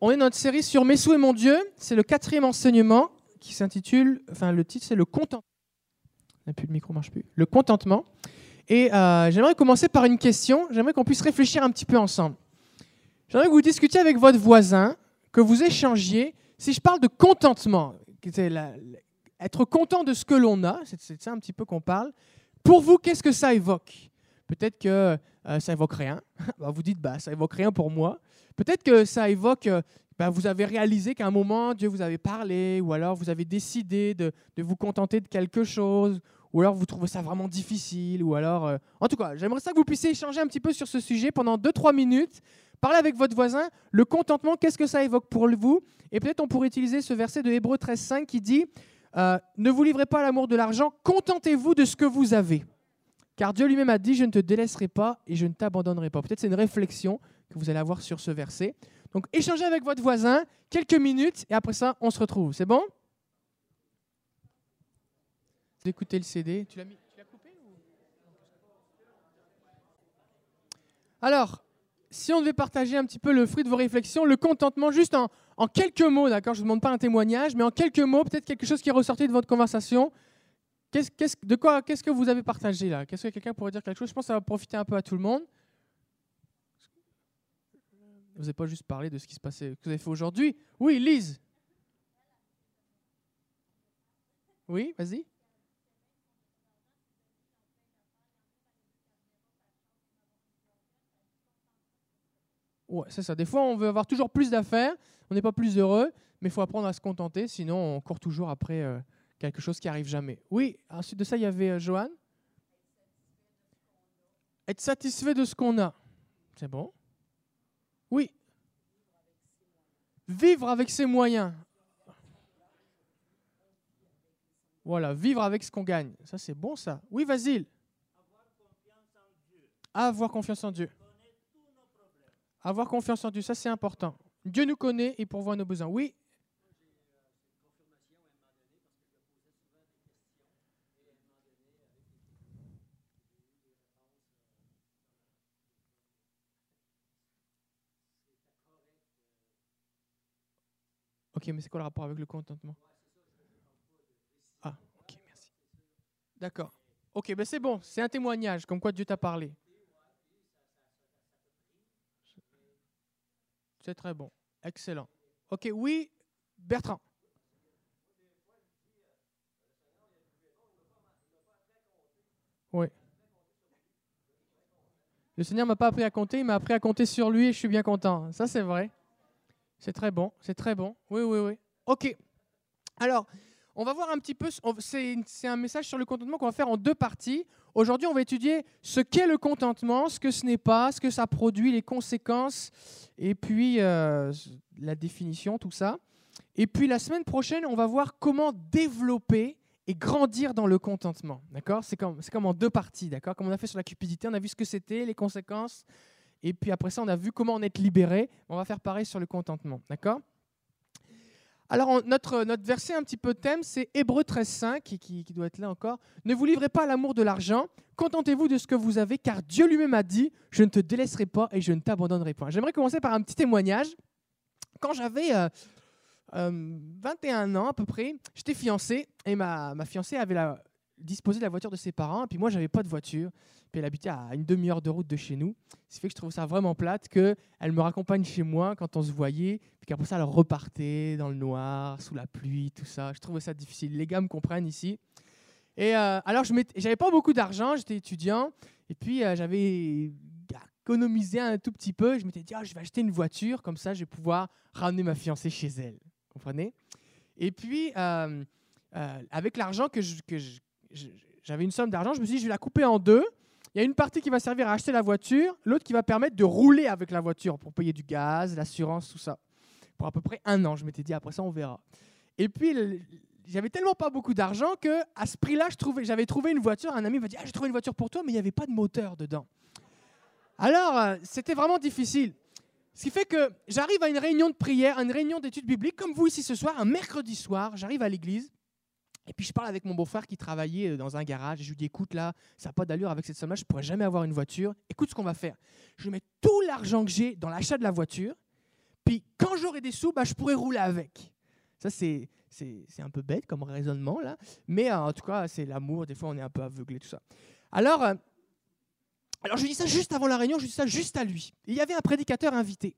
On est dans notre série sur Mes sous et mon Dieu. C'est le quatrième enseignement qui s'intitule, enfin le titre c'est le contentement. plus le micro marche plus. Le contentement. Et euh, j'aimerais commencer par une question. J'aimerais qu'on puisse réfléchir un petit peu ensemble. J'aimerais que vous discutiez avec votre voisin, que vous échangiez. Si je parle de contentement, être content de ce que l'on a, c'est ça un petit peu qu'on parle. Pour vous, qu'est-ce que ça évoque? Peut-être que euh, ça évoque rien. Bah, vous dites, bah, ça évoque rien pour moi. Peut-être que ça évoque, euh, bah, vous avez réalisé qu'à un moment, Dieu vous avait parlé, ou alors vous avez décidé de, vous contenter de quelque chose, ou alors vous trouvez ça vraiment difficile, ou alors... Euh, en tout cas, j'aimerais ça que vous puissiez échanger un petit peu sur ce sujet pendant 2-3 minutes. Parlez avec votre voisin. Le contentement, qu'est-ce que ça évoque pour vous? Et peut-être on pourrait utiliser ce verset de Hébreu 13.5 qui dit Ne vous livrez pas à l'amour de l'argent, contentez-vous de ce que vous avez. Car Dieu lui-même a dit, je ne te délaisserai pas et je ne t'abandonnerai pas. Peut-être c'est une réflexion que vous allez avoir sur ce verset. Donc échangez avec votre voisin quelques minutes et après ça, on se retrouve. C'est bon? Vous écoutez le CD. Tu l'as mis coupé Alors, si on devait partager un petit peu le fruit de vos réflexions, le contentement, juste en, en quelques mots, d'accord? Je ne vous demande pas un témoignage, mais en quelques mots, peut-être quelque chose qui est ressorti de votre conversation Qu'est-ce, de quoi, qu'est-ce que vous avez partagé là? Qu'est-ce que quelqu'un pourrait dire quelque chose? Je pense que ça va profiter un peu à tout le monde. Vous n'avez pas juste parlé de ce qui se passait, que vous avez fait aujourd'hui? Oui, Lise. Oui, vas-y. Ouais, c'est ça. Des fois, on veut avoir toujours plus d'affaires, on n'est pas plus heureux, mais il faut apprendre à se contenter, sinon on court toujours après euh, quelque chose qui arrive jamais. Oui, ensuite de ça, il y avait euh, Johan. Être satisfait de ce qu'on a. C'est bon? Oui. Vivre avec ses moyens. Voilà, vivre avec ce qu'on gagne. Ça, c'est bon, ça. Oui, Vasile. Avoir confiance en Dieu. Avoir confiance en Dieu, ça c'est important. Dieu nous connaît et pourvoit nos besoins. Oui, Ok, mais c'est quoi le rapport avec le contentement? Ah, ok, merci. D'accord. Ok, ben c'est bon, c'est un témoignage, comme quoi Dieu t'a parlé. C'est très bon. Excellent. Ok, oui, Bertrand. Oui. Le Seigneur m'a pas appris à compter, il m'a appris à compter sur lui et je suis bien content. Ça, c'est vrai. C'est très bon, c'est très bon. Oui, oui, oui. Ok. Alors, on va voir un petit peu, c'est un message sur le contentement qu'on va faire en deux parties. Aujourd'hui, on va étudier ce qu'est le contentement, ce que ce n'est pas, ce que ça produit, les conséquences, et puis euh, la définition, tout ça. Et puis la semaine prochaine, on va voir comment développer et grandir dans le contentement. D'accord? C'est comme, comme en deux parties. D'accord? Comme on a fait sur la cupidité, on a vu ce que c'était, les conséquences, et puis après ça, on a vu comment en être libéré. On va faire pareil sur le contentement. D'accord? Alors, notre, notre verset un petit peu thème, c'est Hébreu 13.5, qui, qui, qui doit être là encore. Ne vous livrez pas à l'amour de l'argent, contentez-vous de ce que vous avez, car Dieu lui-même a dit, je ne te délaisserai pas et je ne t'abandonnerai pas. J'aimerais commencer par un petit témoignage. Quand j'avais 21 euh, euh, ans à peu près, j'étais fiancé, et ma, ma fiancée avait la, disposé de la voiture de ses parents, puis moi, j'avais pas de voiture. Puis elle habitait à une demi-heure de route de chez nous. Ce qui fait que je trouve ça vraiment plate qu'elle me raccompagne chez moi quand on se voyait, puis qu'après ça, elle repartait dans le noir, sous la pluie, tout ça. Je trouvais ça difficile. Les gars me comprennent ici. Et euh, alors, je n'avais pas beaucoup d'argent, j'étais étudiant, et puis euh, j'avais économisé un tout petit peu. Je m'étais dit, ah, je vais acheter une voiture, comme ça, je vais pouvoir ramener ma fiancée chez elle. Vous comprenez? Et puis, euh, avec l'argent que j'avais une somme d'argent, je me suis dit, je vais la couper en deux. Il y a une partie qui va servir à acheter la voiture, l'autre qui va permettre de rouler avec la voiture pour payer du gaz, l'assurance, tout ça. Pour à peu près un an, je m'étais dit, après ça, on verra. Et puis, j'avais tellement pas beaucoup d'argent que à ce prix-là, j'avais trouvé une voiture. Un ami m'a dit, ah, j'ai trouvé une voiture pour toi, mais il n'y avait pas de moteur dedans. Alors, euh, c'était vraiment difficile. Ce qui fait que j'arrive à une réunion de prière, à une réunion d'études bibliques, comme vous ici ce soir, un mercredi soir, j'arrive à l'église. Et puis je parle avec mon beau-frère qui travaillait euh, dans un garage et je lui dis écoute là, ça n'a pas d'allure avec cette somme-là, je ne pourrais jamais avoir une voiture. Écoute ce qu'on va faire. Je mets tout l'argent que j'ai dans l'achat de la voiture Puis quand j'aurai des sous, bah, je pourrai rouler avec. Ça, c'est, c'est, un peu bête comme raisonnement, là. Mais euh, en tout cas, c'est l'amour. Des fois, on est un peu aveuglé, tout ça. Alors, euh, alors je dis ça juste avant la réunion, je dis ça juste à lui. Il y avait un prédicateur invité.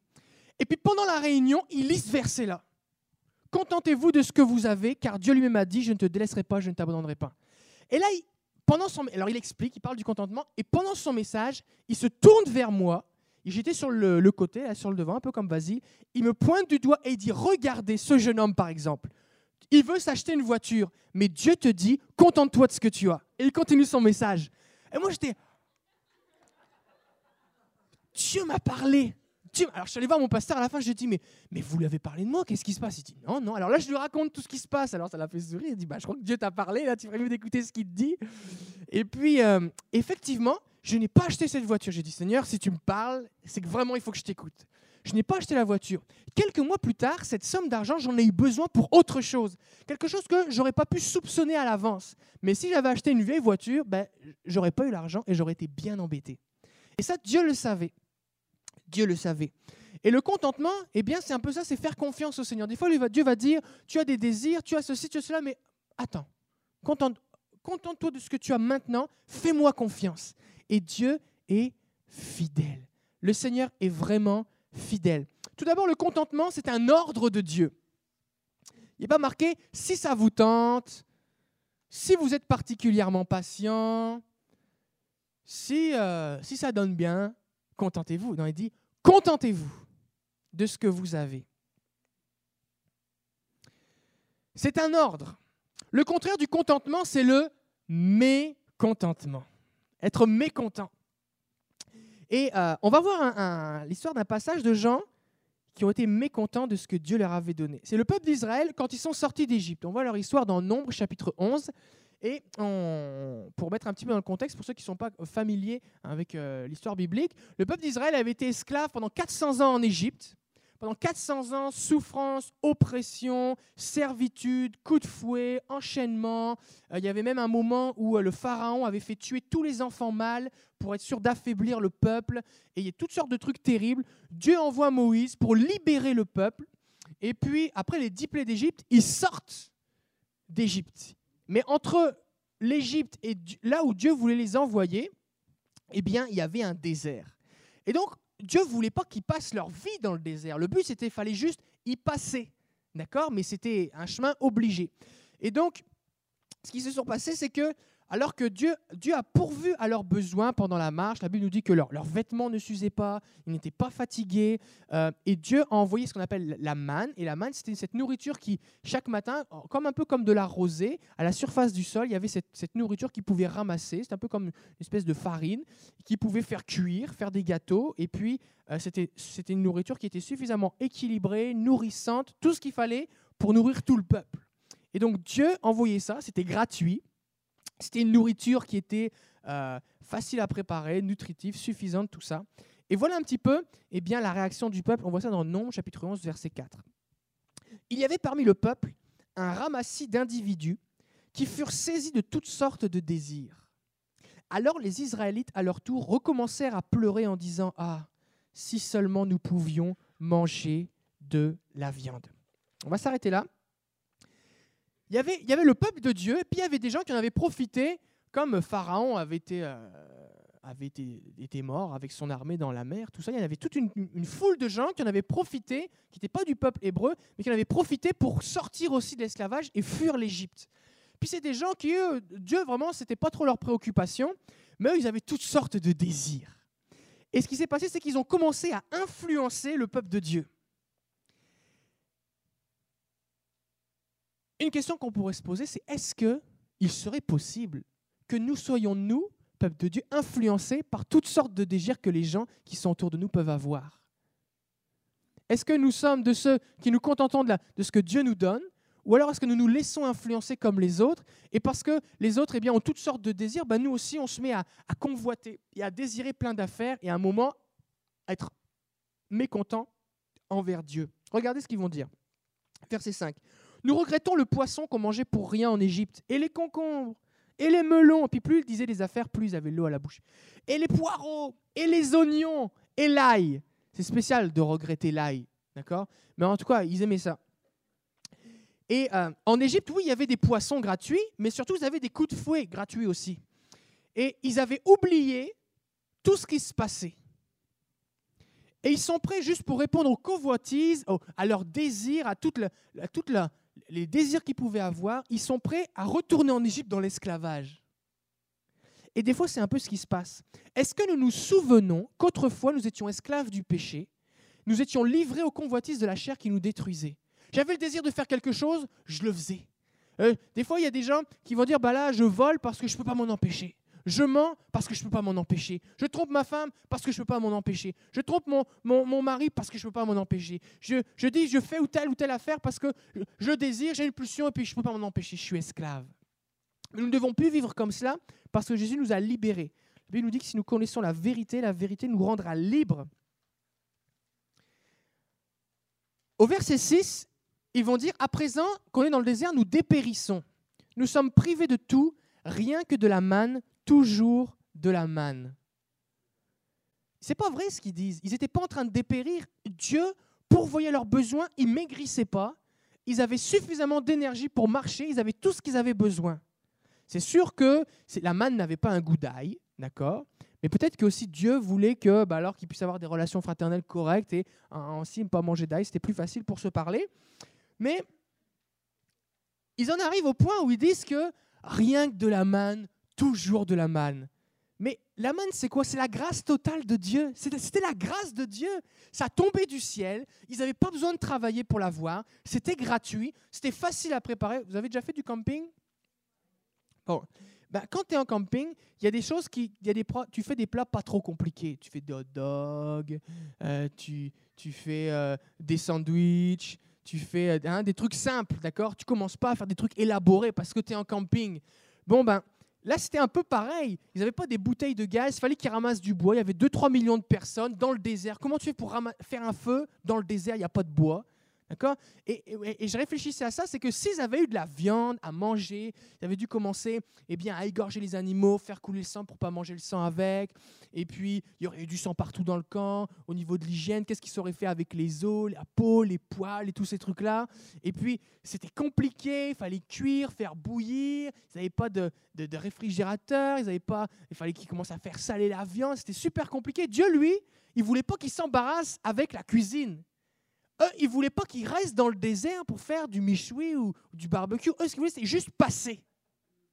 Et puis pendant la réunion, il lit ce verset-là. Contentez-vous de ce que vous avez, car Dieu lui-même a dit, je ne te délaisserai pas, je ne t'abandonnerai pas. Et là, pendant son, alors il explique, il parle du contentement, et pendant son message, il se tourne vers moi. J'étais sur le, côté, là, sur le devant, un peu comme Vasile. Il me pointe du doigt et il dit Regardez ce jeune homme, par exemple. Il veut s'acheter une voiture, mais Dieu te dit Contente-toi de ce que tu as. Et il continue son message. Et moi, j'étais Dieu m'a parlé. Alors je suis allé voir mon pasteur à la fin, je lui ai dit, mais, mais vous lui avez parlé de moi, qu'est-ce qui se passe? Il dit, non, non. Alors là, je lui raconte tout ce qui se passe. Alors ça l'a fait sourire, il dit, bah, je crois que Dieu t'a parlé, là, tu ferais mieux d'écouter ce qu'il te dit. Et puis, euh, effectivement, je n'ai pas acheté cette voiture. J'ai dit, Seigneur, si tu me parles, c'est que vraiment, il faut que je t'écoute. Je n'ai pas acheté la voiture. Quelques mois plus tard, cette somme d'argent, j'en ai eu besoin pour autre chose. Quelque chose que j'aurais pas pu soupçonner à l'avance. Mais si j'avais acheté une vieille voiture, ben, j'aurais pas eu l'argent et j'aurais été bien embêté. Et ça, Dieu le savait. Dieu le savait. Et le contentement, eh bien, c'est un peu ça, c'est faire confiance au Seigneur. Des fois, Dieu va dire, tu as des désirs, tu as ceci, tu as cela, mais attends, contente-toi de ce que tu as maintenant, fais-moi confiance. Et Dieu est fidèle. Le Seigneur est vraiment fidèle. Tout d'abord, le contentement, c'est un ordre de Dieu. Il n'est pas marqué si ça vous tente, si vous êtes particulièrement patient, si, euh, si ça donne bien, contentez-vous. Non, il dit contentez-vous de ce que vous avez. C'est un ordre. Le contraire du contentement, c'est le mécontentement. Être mécontent. Et euh, on va voir l'histoire d'un passage de gens qui ont été mécontents de ce que Dieu leur avait donné. C'est le peuple d'Israël quand ils sont sortis d'Égypte. On voit leur histoire dans Nombre chapitre 11. Et pour mettre un petit peu dans le contexte, pour ceux qui ne sont pas familiers avec euh, l'histoire biblique, le peuple d'Israël avait été esclave pendant 400 ans en Égypte. Pendant 400 ans, souffrance, oppression, servitude, coup de fouet, enchaînement. Euh, il y avait même un moment où euh, le pharaon avait fait tuer tous les enfants mâles pour être sûr d'affaiblir le peuple. Et il y a toutes sortes de trucs terribles. Dieu envoie Moïse pour libérer le peuple. Et puis, après les dix plaies d'Égypte, ils sortent d'Égypte. Mais entre l'Égypte et là où Dieu voulait les envoyer, eh bien, il y avait un désert. Et donc, Dieu ne voulait pas qu'ils passent leur vie dans le désert. Le but, c'était fallait juste y passer. D'accord? Mais c'était un chemin obligé. Et donc, ce qui se sont passé, c'est que alors que Dieu, Dieu a pourvu à leurs besoins pendant la marche. La Bible nous dit que leurs vêtements ne s'usaient pas, ils n'étaient pas fatigués. Euh, et Dieu a envoyé ce qu'on appelle la manne. Et la manne, c'était cette nourriture qui, chaque matin, comme un peu comme de la rosée, à la surface du sol, il y avait cette, nourriture qu'ils pouvaient ramasser. C'est un peu comme une espèce de farine qu'ils pouvaient faire cuire, faire des gâteaux. Et puis, euh, c'était une nourriture qui était suffisamment équilibrée, nourrissante, tout ce qu'il fallait pour nourrir tout le peuple. Et donc Dieu envoyait ça, c'était gratuit. C'était une nourriture qui était euh, facile à préparer, nutritive, suffisante, tout ça. Et voilà un petit peu eh bien, la réaction du peuple. On voit ça dans Nom, chapitre 11, verset 4. Il y avait parmi le peuple un ramassis d'individus qui furent saisis de toutes sortes de désirs. Alors les Israélites, à leur tour, recommencèrent à pleurer en disant Ah, si seulement nous pouvions manger de la viande. On va s'arrêter là il y, avait, le peuple de Dieu, et puis il y avait des gens qui en avaient profité, comme Pharaon avait été, euh, mort avec son armée dans la mer, tout ça. Il y avait toute une, foule de gens qui en avaient profité, qui n'étaient pas du peuple hébreu, mais qui en avaient profité pour sortir aussi de l'esclavage et fuir l'Égypte. Puis c'est des gens qui, eux, Dieu, vraiment, c'était pas trop leur préoccupation, mais eux, ils avaient toutes sortes de désirs. Et ce qui s'est passé, c'est qu'ils ont commencé à influencer le peuple de Dieu. Une question qu'on pourrait se poser, c'est est-ce qu'il serait possible que nous soyons, nous, peuple de Dieu, influencés par toutes sortes de désirs que les gens qui sont autour de nous peuvent avoir? Est-ce que nous sommes de ceux qui nous contentons de, ce que Dieu nous donne ou alors est-ce que nous nous laissons influencer comme les autres Et parce que les autres eh bien, ont toutes sortes de désirs, ben nous aussi on se met à, à convoiter et à désirer plein d'affaires et à un moment être mécontent envers Dieu. Regardez ce qu'ils vont dire. Verset 5. Nous regrettons le poisson qu'on mangeait pour rien en Égypte, et les concombres, et les melons. Et puis plus ils disaient des affaires, plus ils avaient l'eau à la bouche. Et les poireaux, et les oignons, et l'ail. C'est spécial de regretter l'ail. D'accord? Mais en tout cas, ils aimaient ça. Et euh, en Égypte, oui, il y avait des poissons gratuits, mais surtout, ils avaient des coups de fouet gratuits aussi. Et ils avaient oublié tout ce qui se passait. Et ils sont prêts juste pour répondre aux convoitises, à leurs désirs, à toutes les désirs qu'ils pouvaient avoir. Ils sont prêts à retourner en Égypte dans l'esclavage. Et des fois, c'est un peu ce qui se passe. Est-ce que nous nous souvenons qu'autrefois, nous étions esclaves du péché? Nous étions livrés aux convoitises de la chair qui nous détruisait. J'avais le désir de faire quelque chose, je le faisais. Euh, des fois, il y a des gens qui vont dire, bah là, je vole parce que je ne peux pas m'en empêcher. Je mens parce que je ne peux pas m'en empêcher. Je trompe ma femme parce que je ne peux pas m'en empêcher. Je trompe mon, mari parce que je ne peux pas m'en empêcher. Je, je dis, je fais ou telle ou telle affaire parce que je désire, j'ai une pulsion et puis je ne peux pas m'en empêcher. Je suis esclave. Nous ne devons plus vivre comme cela parce que Jésus nous a libérés. La nous dit que si nous connaissons la vérité, la vérité nous rendra libres. Au verset 6, ils vont dire, à présent qu'on est dans le désert, nous dépérissons. Nous sommes privés de tout, rien que de la manne, toujours de la manne. C'est pas vrai ce qu'ils disent. Ils n'étaient pas en train de dépérir. Dieu pourvoyait leurs besoins, ils maigrissaient pas. Ils avaient suffisamment d'énergie pour marcher, ils avaient tout ce qu'ils avaient besoin. C'est sûr que la manne n'avait pas un goût d'ail, d'accord? Mais peut-être que aussi Dieu voulait que, bah, alors qu'ils puissent avoir des relations fraternelles correctes et ainsi ne pas manger d'ail, c'était plus facile pour se parler. Mais ils en arrivent au point où ils disent que rien que de la manne, toujours de la manne. Mais la manne, c'est quoi? C'est la grâce totale de Dieu. C'était la grâce de Dieu. Ça tombait du ciel. Ils n'avaient pas besoin de travailler pour l'avoir. C'était gratuit. C'était facile à préparer. Vous avez déjà fait du camping? Bon. Ben, quand tu es en camping, il y a des choses qui. Y a des, tu fais des plats pas trop compliqués. Tu fais des hot dogs, euh, tu, tu, fais euh, des sandwichs, tu fais euh, hein, des trucs simples, d'accord? Tu commences pas à faire des trucs élaborés parce que tu es en camping. Bon, ben, là, c'était un peu pareil. Ils n'avaient pas des bouteilles de gaz, il fallait qu'ils ramassent du bois. Il y avait 2-3 millions de personnes dans le désert. Comment tu fais pour faire un feu dans le désert? Il n'y a pas de bois. D'accord? Et, je réfléchissais à ça, c'est que s'ils avaient eu de la viande à manger, ils avaient dû commencer eh bien, à égorger les animaux, faire couler le sang pour pas manger le sang avec, et puis il y aurait eu du sang partout dans le camp, au niveau de l'hygiène, qu'est-ce qu'ils seraient fait avec les os, la peau, les poils et tous ces trucs-là? Et puis c'était compliqué, il fallait cuire, faire bouillir, ils n'avaient pas de, réfrigérateur, ils pas, il fallait qu'ils commencent à faire saler la viande, c'était super compliqué. Dieu, lui, il voulait pas qu'ils s'embarrassent avec la cuisine. Eux, ils ne voulaient pas qu'ils restent dans le désert pour faire du michoui ou du barbecue. Eux, ce qu'ils voulaient, c'est juste passer.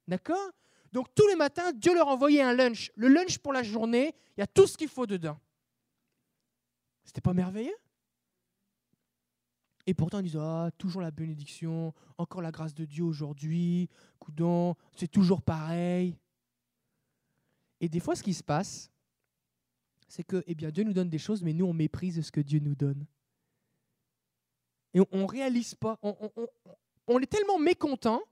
D'accord? Donc, tous les matins, Dieu leur envoyait un lunch. Le lunch pour la journée, il y a tout ce qu'il faut dedans. C'était pas merveilleux? Et pourtant, ils disent Ah, toujours la bénédiction, encore la grâce de Dieu aujourd'hui, coudon, c'est toujours pareil. Et des fois, ce qui se passe, c'est que eh bien, Dieu nous donne des choses, mais nous, on méprise ce que Dieu nous donne. Et on ne réalise pas. On, est tellement mécontent,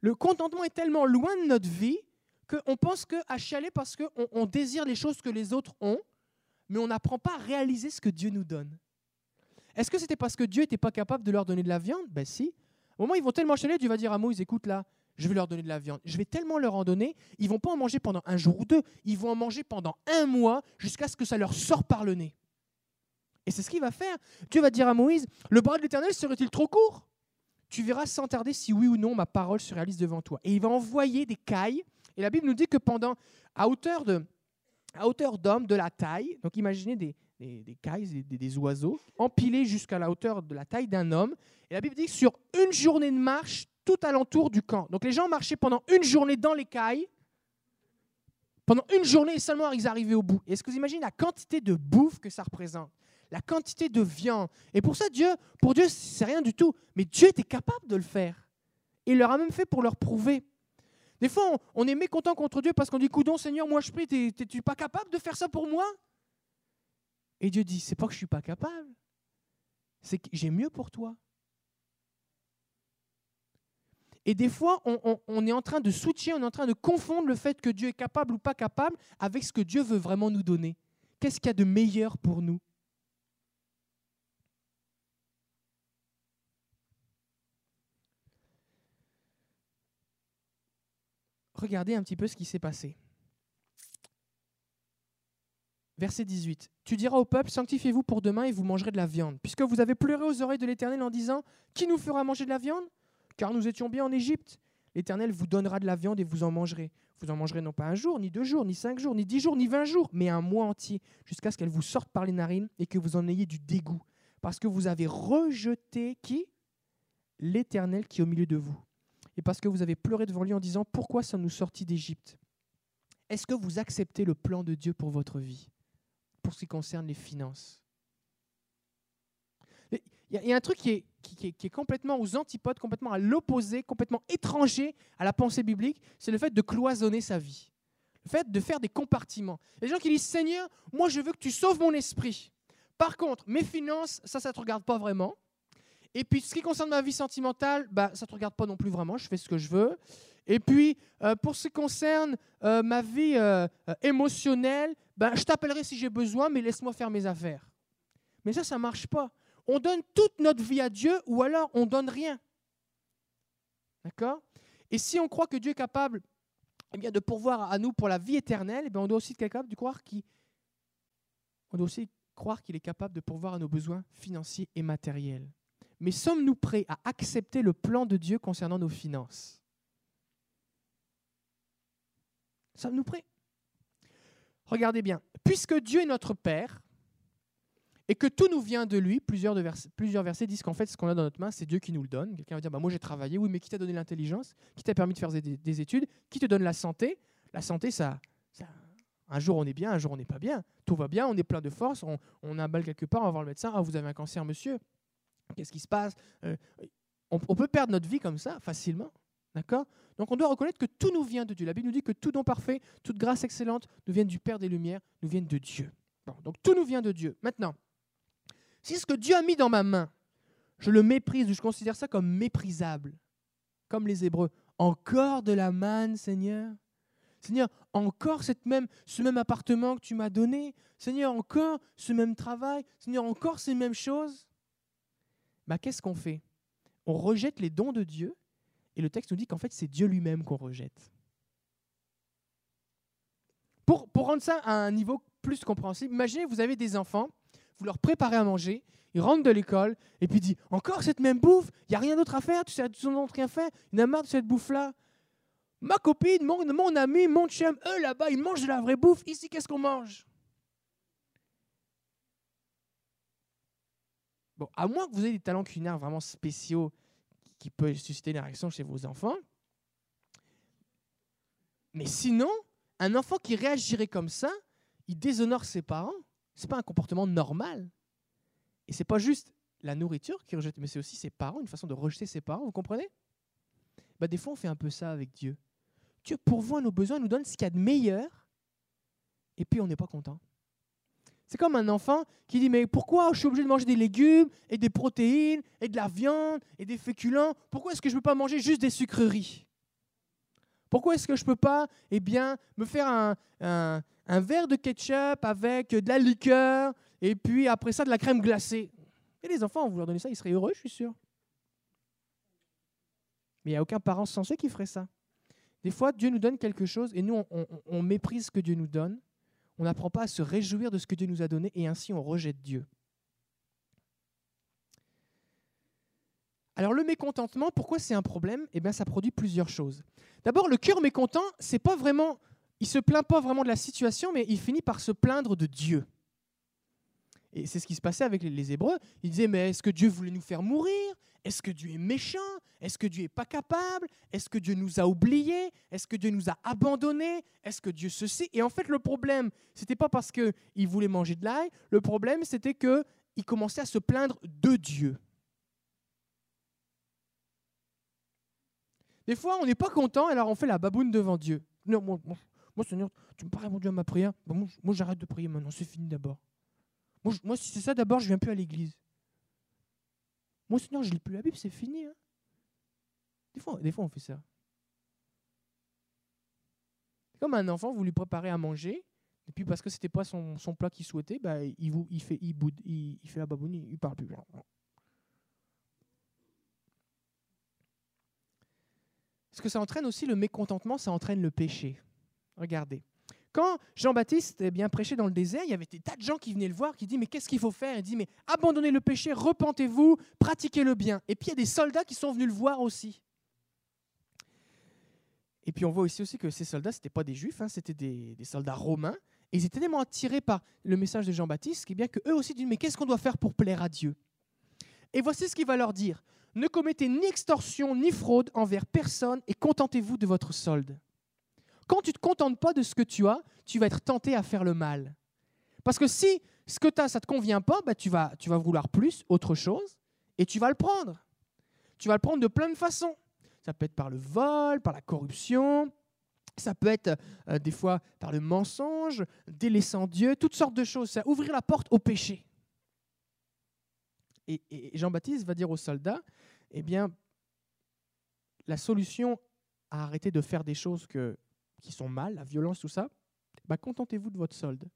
le contentement est tellement loin de notre vie qu'on pense qu'à chialer parce qu'on on désire les choses que les autres ont, mais on n'apprend pas à réaliser ce que Dieu nous donne. Est-ce que c'était parce que Dieu n'était pas capable de leur donner de la viande? Ben si. Au moment où ils vont tellement chialer, Dieu va dire à Moïse, écoute là, je vais leur donner de la viande. Je vais tellement leur en donner, ils vont pas en manger pendant un jour ou deux, ils vont en manger pendant un mois jusqu'à ce que ça leur sorte par le nez. Et c'est ce qu'il va faire. Dieu va dire à Moïse, le bras de l'Éternel serait-il trop court? Tu verras sans tarder si oui ou non ma parole se réalise devant toi. Et il va envoyer des cailles. Et la Bible nous dit que pendant, à hauteur de, à hauteur d'homme, de la taille, donc imaginez des, des, cailles, des, des, oiseaux, empilés jusqu'à la hauteur de la taille d'un homme. Et la Bible dit que sur une journée de marche, tout alentour du camp. Donc les gens marchaient pendant une journée dans les cailles. Pendant une journée seulement ils arrivaient au bout. Est-ce que vous imaginez la quantité de bouffe que ça représente? La quantité de viande. Et pour ça, Dieu, pour Dieu, c'est rien du tout. Mais Dieu était capable de le faire. Il leur a même fait pour leur prouver. Des fois, on, est mécontent contre Dieu parce qu'on dit Coudon, Seigneur, moi je prie, t'es-tu pas capable de faire ça pour moi? Et Dieu dit C'est pas que je suis pas capable, c'est que j'ai mieux pour toi. Et des fois, on, est en train de switcher, on est en train de confondre le fait que Dieu est capable ou pas capable avec ce que Dieu veut vraiment nous donner. Qu'est-ce qu'il y a de meilleur pour nous? Regardez un petit peu ce qui s'est passé. verset 18. Tu diras au peuple, sanctifiez-vous pour demain et vous mangerez de la viande, puisque vous avez pleuré aux oreilles de l'Éternel en disant, Qui nous fera manger de la viande? Car nous étions bien en Égypte. L'Éternel vous donnera de la viande et vous en mangerez. Vous en mangerez non pas un jour, ni deux jours, ni cinq jours, ni dix jours, ni vingt jours, mais un mois entier, jusqu'à ce qu'elle vous sorte par les narines et que vous en ayez du dégoût. Parce que vous avez rejeté qui? L'Éternel qui est au milieu de vous. Et parce que vous avez pleuré devant lui en disant, Pourquoi sommes-nous sortis d'Égypte? Est-ce que vous acceptez le plan de Dieu pour votre vie pour ce qui concerne les finances? Il y, a un truc qui est, complètement aux antipodes, complètement à l'opposé, complètement étranger à la pensée biblique, c'est le fait de cloisonner sa vie. Le fait de faire des compartiments. Les gens qui disent Seigneur, moi je veux que tu sauves mon esprit. Par contre, mes finances, ça, ça ne te regarde pas vraiment. Et puis, ce qui concerne ma vie sentimentale, bah, ça ne te regarde pas non plus vraiment, je fais ce que je veux. Et puis, euh, pour ce qui concerne euh, ma vie euh, émotionnelle, ben, je t'appellerai si j'ai besoin, mais laisse-moi faire mes affaires. Mais ça, ça ne marche pas. On donne toute notre vie à Dieu ou alors on donne rien. D'accord? Et si on croit que Dieu est capable eh bien, de pourvoir à nous pour la vie éternelle, eh on doit aussi être capable de croire qu'il on doit aussi croire qu'il est capable de pourvoir à nos besoins financiers et matériels. Mais sommes-nous prêts à accepter le plan de Dieu concernant nos finances? Sommes-nous prêts? Regardez bien. Puisque Dieu est notre Père et que tout nous vient de lui, plusieurs, versets, disent qu'en fait, ce qu'on a dans notre main, c'est Dieu qui nous le donne. Quelqu'un va dire bah, Moi, j'ai travaillé. Oui, mais qui t'a donné l'intelligence Qui t'a permis de faire des, études Qui te donne la santé? La santé, ça, Un jour, on est bien, un jour, on n'est pas bien. Tout va bien, on est plein de force, on, on a un bal quelque part, on va voir le médecin. Ah, vous avez un cancer, monsieur. Qu'est-ce qui se passe euh, on peut perdre notre vie comme ça facilement. D'accord? Donc on doit reconnaître que tout nous vient de Dieu. La Bible nous dit que tout don parfait, toute grâce excellente nous vient du Père des Lumières, nous viennent de Dieu. donc tout nous vient de Dieu. Maintenant, si ce que Dieu a mis dans ma main, je le méprise, je considère ça comme méprisable, comme les Hébreux, encore de la manne, Seigneur? Seigneur, encore ce même appartement que tu m'as donné? Seigneur, encore ce même travail? Seigneur, encore ces mêmes choses? Bah, Qu'est-ce qu'on fait? On rejette les dons de Dieu et le texte nous dit qu'en fait, c'est Dieu lui-même qu'on rejette. Pour, rendre ça à un niveau plus compréhensible, imaginez, vous avez des enfants, vous leur préparez à manger, ils rentrent de l'école, et puis disent Encore cette même bouffe, il n'y a rien d'autre à faire, tu sais, tu rien fait, il en a marre de cette bouffe-là. Ma copine, mon, mon ami, mon chum, eux là-bas, ils mangent de la vraie bouffe. Ici, qu'est-ce qu'on mange? Bon, à moins que vous ayez des talents culinaires vraiment spéciaux qui peut susciter une réaction chez vos enfants. Mais sinon, un enfant qui réagirait comme ça, il déshonore ses parents. Ce n'est pas un comportement normal. Et ce n'est pas juste la nourriture qui rejette, mais c'est aussi ses parents, une façon de rejeter ses parents, vous comprenez? Bah, Des fois, on fait un peu ça avec Dieu. Dieu pourvoit nos besoins, nous donne ce qu'il y a de meilleur, et puis on n'est pas content. C'est comme un enfant qui dit, mais pourquoi je suis obligé de manger des légumes et des protéines et de la viande et des féculents? Pourquoi est-ce que je ne peux pas manger juste des sucreries? Pourquoi est-ce que je ne peux pas eh bien, me faire un, un, verre de ketchup avec de la liqueur et puis après ça de la crème glacée? Et les enfants, vous leur donnez ça, ils seraient heureux, je suis sûr. Mais il n'y a aucun parent sensé qui ferait ça. Des fois, Dieu nous donne quelque chose et nous, on méprise ce que Dieu nous donne on n'apprend pas à se réjouir de ce que Dieu nous a donné et ainsi on rejette Dieu. Alors le mécontentement, pourquoi c'est un problème? Eh bien ça produit plusieurs choses. D'abord, le cœur mécontent, c'est pas vraiment, il se plaint pas vraiment de la situation, mais il finit par se plaindre de Dieu. Et c'est ce qui se passait avec les Hébreux. Ils disaient, mais est-ce que Dieu voulait nous faire mourir? Est-ce que Dieu est méchant? Est-ce que Dieu n'est pas capable? Est-ce que Dieu nous a oubliés? Est-ce que Dieu nous a abandonnés? Est-ce que Dieu ceci? Et en fait, le problème, ce n'était pas parce qu'ils voulaient manger de l'ail. Le problème, c'était qu'ils commençaient à se plaindre de Dieu. Des fois, on n'est pas content, alors on fait la baboune devant Dieu. Non, moi, Seigneur, tu me pas répondu à ma prière. moi j'arrête de prier maintenant, c'est fini d'abord. Moi, si c'est ça, d'abord, je viens plus à l'église. Moi, sinon, je lis plus la Bible, c'est fini. Hein. Des, fois, des fois, on fait ça. Comme un enfant, vous lui préparez à manger, et puis parce que c'était pas son, plat qu'il souhaitait, bah, il, vous, il, fait, il, boude, il, fait la il, il parle plus. Ce que ça entraîne aussi, le mécontentement, ça entraîne le péché. Regardez. Quand Jean-Baptiste eh bien prêchait dans le désert, il y avait des tas de gens qui venaient le voir, qui disaient mais qu'est-ce qu'il faut faire? Il dit mais abandonnez le péché, repentez-vous, pratiquez le bien. Et puis il y a des soldats qui sont venus le voir aussi. Et puis on voit aussi que ces soldats, ce n'étaient pas des juifs, hein, c'était des, soldats romains. Et ils étaient tellement attirés par le message de Jean-Baptiste, est bien qu'eux aussi disent, mais qu'est-ce qu'on doit faire pour plaire à Dieu? Et voici ce qu'il va leur dire. Ne commettez ni extorsion ni fraude envers personne et contentez-vous de votre solde. Quand tu ne te contentes pas de ce que tu as, tu vas être tenté à faire le mal. Parce que si ce que tu as, ça ne te convient pas, bah, tu, vas, vouloir plus, autre chose, et tu vas le prendre. Tu vas le prendre de plein de façons. Ça peut être par le vol, par la corruption, ça peut être euh, des fois par le mensonge, délaissant Dieu, toutes sortes de choses. Ça ouvrir la porte au péché. Et Jean-Baptiste va dire aux soldats, eh bien, la solution à arrêter de faire des choses que qui sont mal, la violence, tout ça, bah, contentez-vous de votre solde.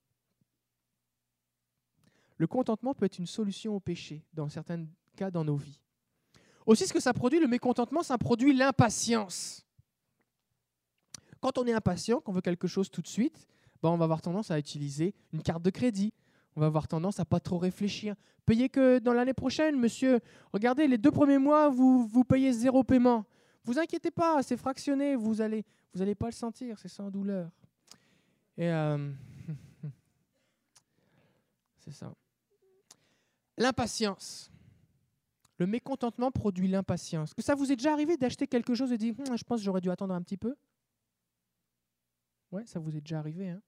Le contentement peut être une solution au péché, dans certains cas dans nos vies. Aussi, ce que ça produit, le mécontentement, ça produit l'impatience. Quand on est impatient, qu'on veut quelque chose tout de suite, bah, on va avoir tendance à utiliser une carte de crédit. On va avoir tendance à pas trop réfléchir. Payez que dans l'année prochaine, monsieur. Regardez, les deux premiers mois, vous, vous payez zéro paiement. Vous inquiétez pas, c'est fractionné, vous allez, vous n'allez pas le sentir, c'est sans douleur. Et euh, c'est ça. L'impatience. Le mécontentement produit l'impatience. Que ça vous est déjà arrivé d'acheter quelque chose et de dire hum, je pense que j'aurais dû attendre un petit peu? Ouais, ça vous est déjà arrivé. Hein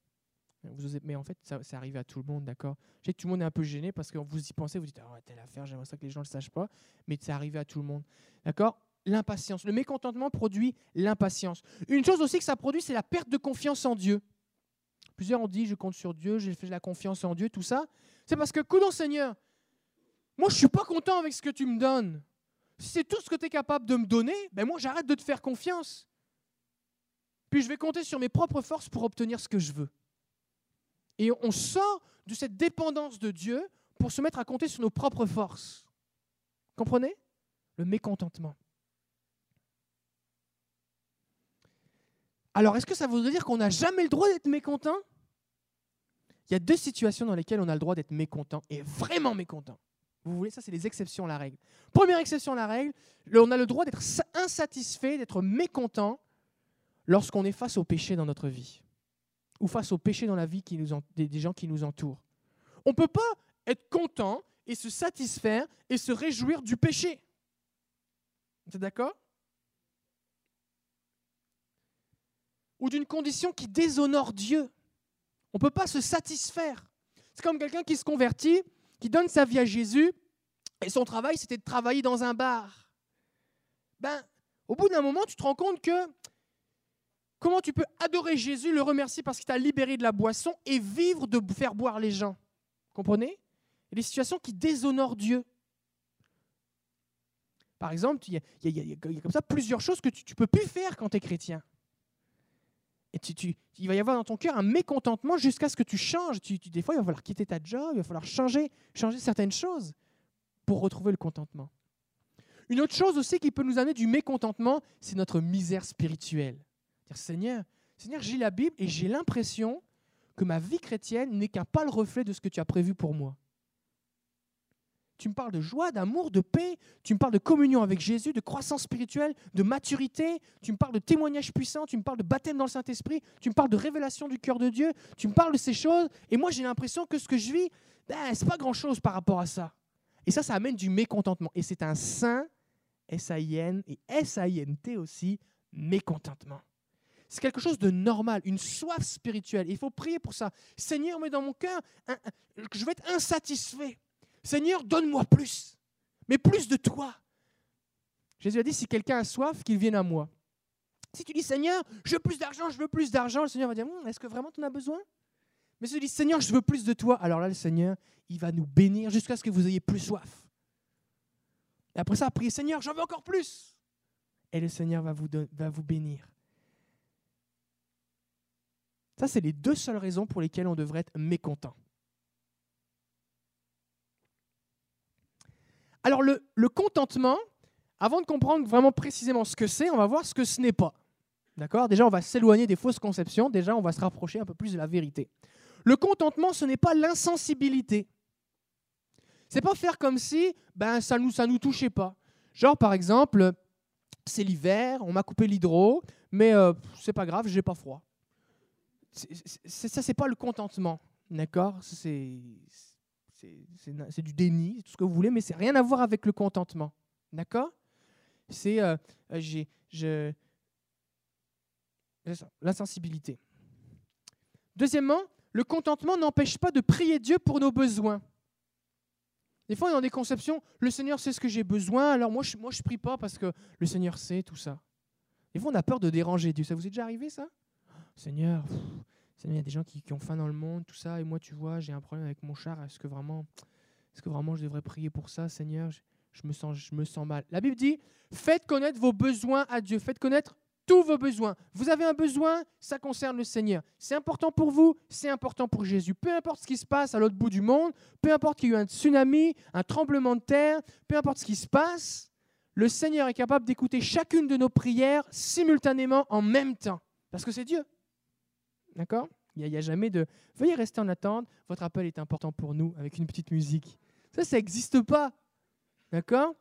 vous mais en fait, ça, c'est arrivé à tout le monde, d'accord? Je sais que tout le monde est un peu gêné parce que vous y pensez, vous dites oh, telle affaire, j'aimerais ça que les gens ne le sachent pas, mais c'est arrivé à tout le monde. D'accord? L'impatience. Le mécontentement produit l'impatience. Une chose aussi que ça produit, c'est la perte de confiance en Dieu. Plusieurs ont dit, je compte sur Dieu, j'ai fait la confiance en Dieu, tout ça. C'est parce que, coudon Seigneur, moi je suis pas content avec ce que tu me donnes. Si c'est tout ce que tu es capable de me donner, ben moi j'arrête de te faire confiance. Puis je vais compter sur mes propres forces pour obtenir ce que je veux. Et on sort de cette dépendance de Dieu pour se mettre à compter sur nos propres forces. Comprenez? Le mécontentement. Alors, est-ce que ça voudrait dire qu'on n'a jamais le droit d'être mécontent? Il y a deux situations dans lesquelles on a le droit d'être mécontent, et vraiment mécontent. Vous voulez, ça, c'est les exceptions à la règle. Première exception à la règle, on a le droit d'être insatisfait, d'être mécontent lorsqu'on est face au péché dans notre vie, ou face au péché dans la vie des, gens qui nous entourent. On ne peut pas être content et se satisfaire et se réjouir du péché. Vous êtes d'accord? Ou d'une condition qui déshonore Dieu. On ne peut pas se satisfaire. C'est comme quelqu'un qui se convertit, qui donne sa vie à Jésus, et son travail, c'était de travailler dans un bar. Ben, au bout d'un moment, tu te rends compte que comment tu peux adorer Jésus, le remercier parce qu'il t'a libéré de la boisson et vivre de faire boire les gens. Comprenez? Y a des situations qui déshonorent Dieu. Par exemple, il y, a, comme ça plusieurs choses que tu ne peux plus faire quand tu es chrétien. Tu, il va y avoir dans ton cœur un mécontentement jusqu'à ce que tu changes. Tu, des fois, il va falloir quitter ta job, il va falloir changer, changer certaines choses pour retrouver le contentement. Une autre chose aussi qui peut nous amener du mécontentement, c'est notre misère spirituelle. Seigneur, Seigneur, j'ai la Bible et j'ai l'impression que ma vie chrétienne n'est qu'un pas le reflet de ce que tu as prévu pour moi. Tu me parles de joie, d'amour, de paix. Tu me parles de communion avec Jésus, de croissance spirituelle, de maturité. Tu me parles de témoignage puissant. Tu me parles de baptême dans le Saint-Esprit. Tu me parles de révélation du cœur de Dieu. Tu me parles de ces choses. Et moi, j'ai l'impression que ce que je vis, ben, ce n'est pas grand-chose par rapport à ça. Et ça, ça amène du mécontentement. Et c'est un saint, S-A-I-N et S-A-I-N-T aussi, mécontentement. C'est quelque chose de normal, une soif spirituelle. Il faut prier pour ça. Seigneur, mets dans mon cœur, je vais être insatisfait. Seigneur, donne-moi plus, mais plus de toi. Jésus a dit, si quelqu'un a soif, qu'il vienne à moi. Si tu dis, Seigneur, je veux plus d'argent, je veux plus d'argent, le Seigneur va dire, hum, est-ce que vraiment tu en as besoin? Mais si tu dis, Seigneur, je veux plus de toi, alors là, le Seigneur, il va nous bénir jusqu'à ce que vous ayez plus soif. Et après ça, priez, Seigneur, j'en veux encore plus. Et le Seigneur va vous, va vous bénir. Ça, c'est les deux seules raisons pour lesquelles on devrait être mécontent. Alors le, contentement, avant de comprendre vraiment précisément ce que c'est, on va voir ce que ce n'est pas. D'accord? Déjà, on va s'éloigner des fausses conceptions. Déjà, on va se rapprocher un peu plus de la vérité. Le contentement, ce n'est pas l'insensibilité. C'est pas faire comme si ben, ça ne nous, ça nous touchait pas. Genre, par exemple, c'est l'hiver, on m'a coupé l'hydro, mais euh, c'est pas grave, j'ai pas froid. C'est, ça, c'est pas le contentement. D'accord? C'est, du déni, tout ce que vous voulez, mais c'est rien à voir avec le contentement. D'accord? C'est euh, je, l'insensibilité. Deuxièmement, le contentement n'empêche pas de prier Dieu pour nos besoins. Des fois, on dans des conceptions, le Seigneur sait ce que j'ai besoin, alors moi je moi, je prie pas parce que le Seigneur sait tout ça. Des fois, on a peur de déranger Dieu. Ça vous est déjà arrivé, ça? Seigneur, il y a des gens qui, ont faim dans le monde, tout ça, et moi, tu vois, j'ai un problème avec mon char. Est-ce que vraiment, est-ce que vraiment je devrais prier pour ça, Seigneur? Je, me sens, je me sens mal. La Bible dit, faites connaître vos besoins à Dieu. Faites connaître tous vos besoins. Vous avez un besoin, ça concerne le Seigneur. C'est important pour vous, c'est important pour Jésus. Peu importe ce qui se passe à l'autre bout du monde, peu importe qu'il y ait eu un tsunami, un tremblement de terre, peu importe ce qui se passe, le Seigneur est capable d'écouter chacune de nos prières simultanément en même temps. Parce que c'est Dieu. D'accord? Il n'y a, jamais de Veuillez rester en attente, votre appel est important pour nous avec une petite musique. Ça, ça n'existe pas. D'accord?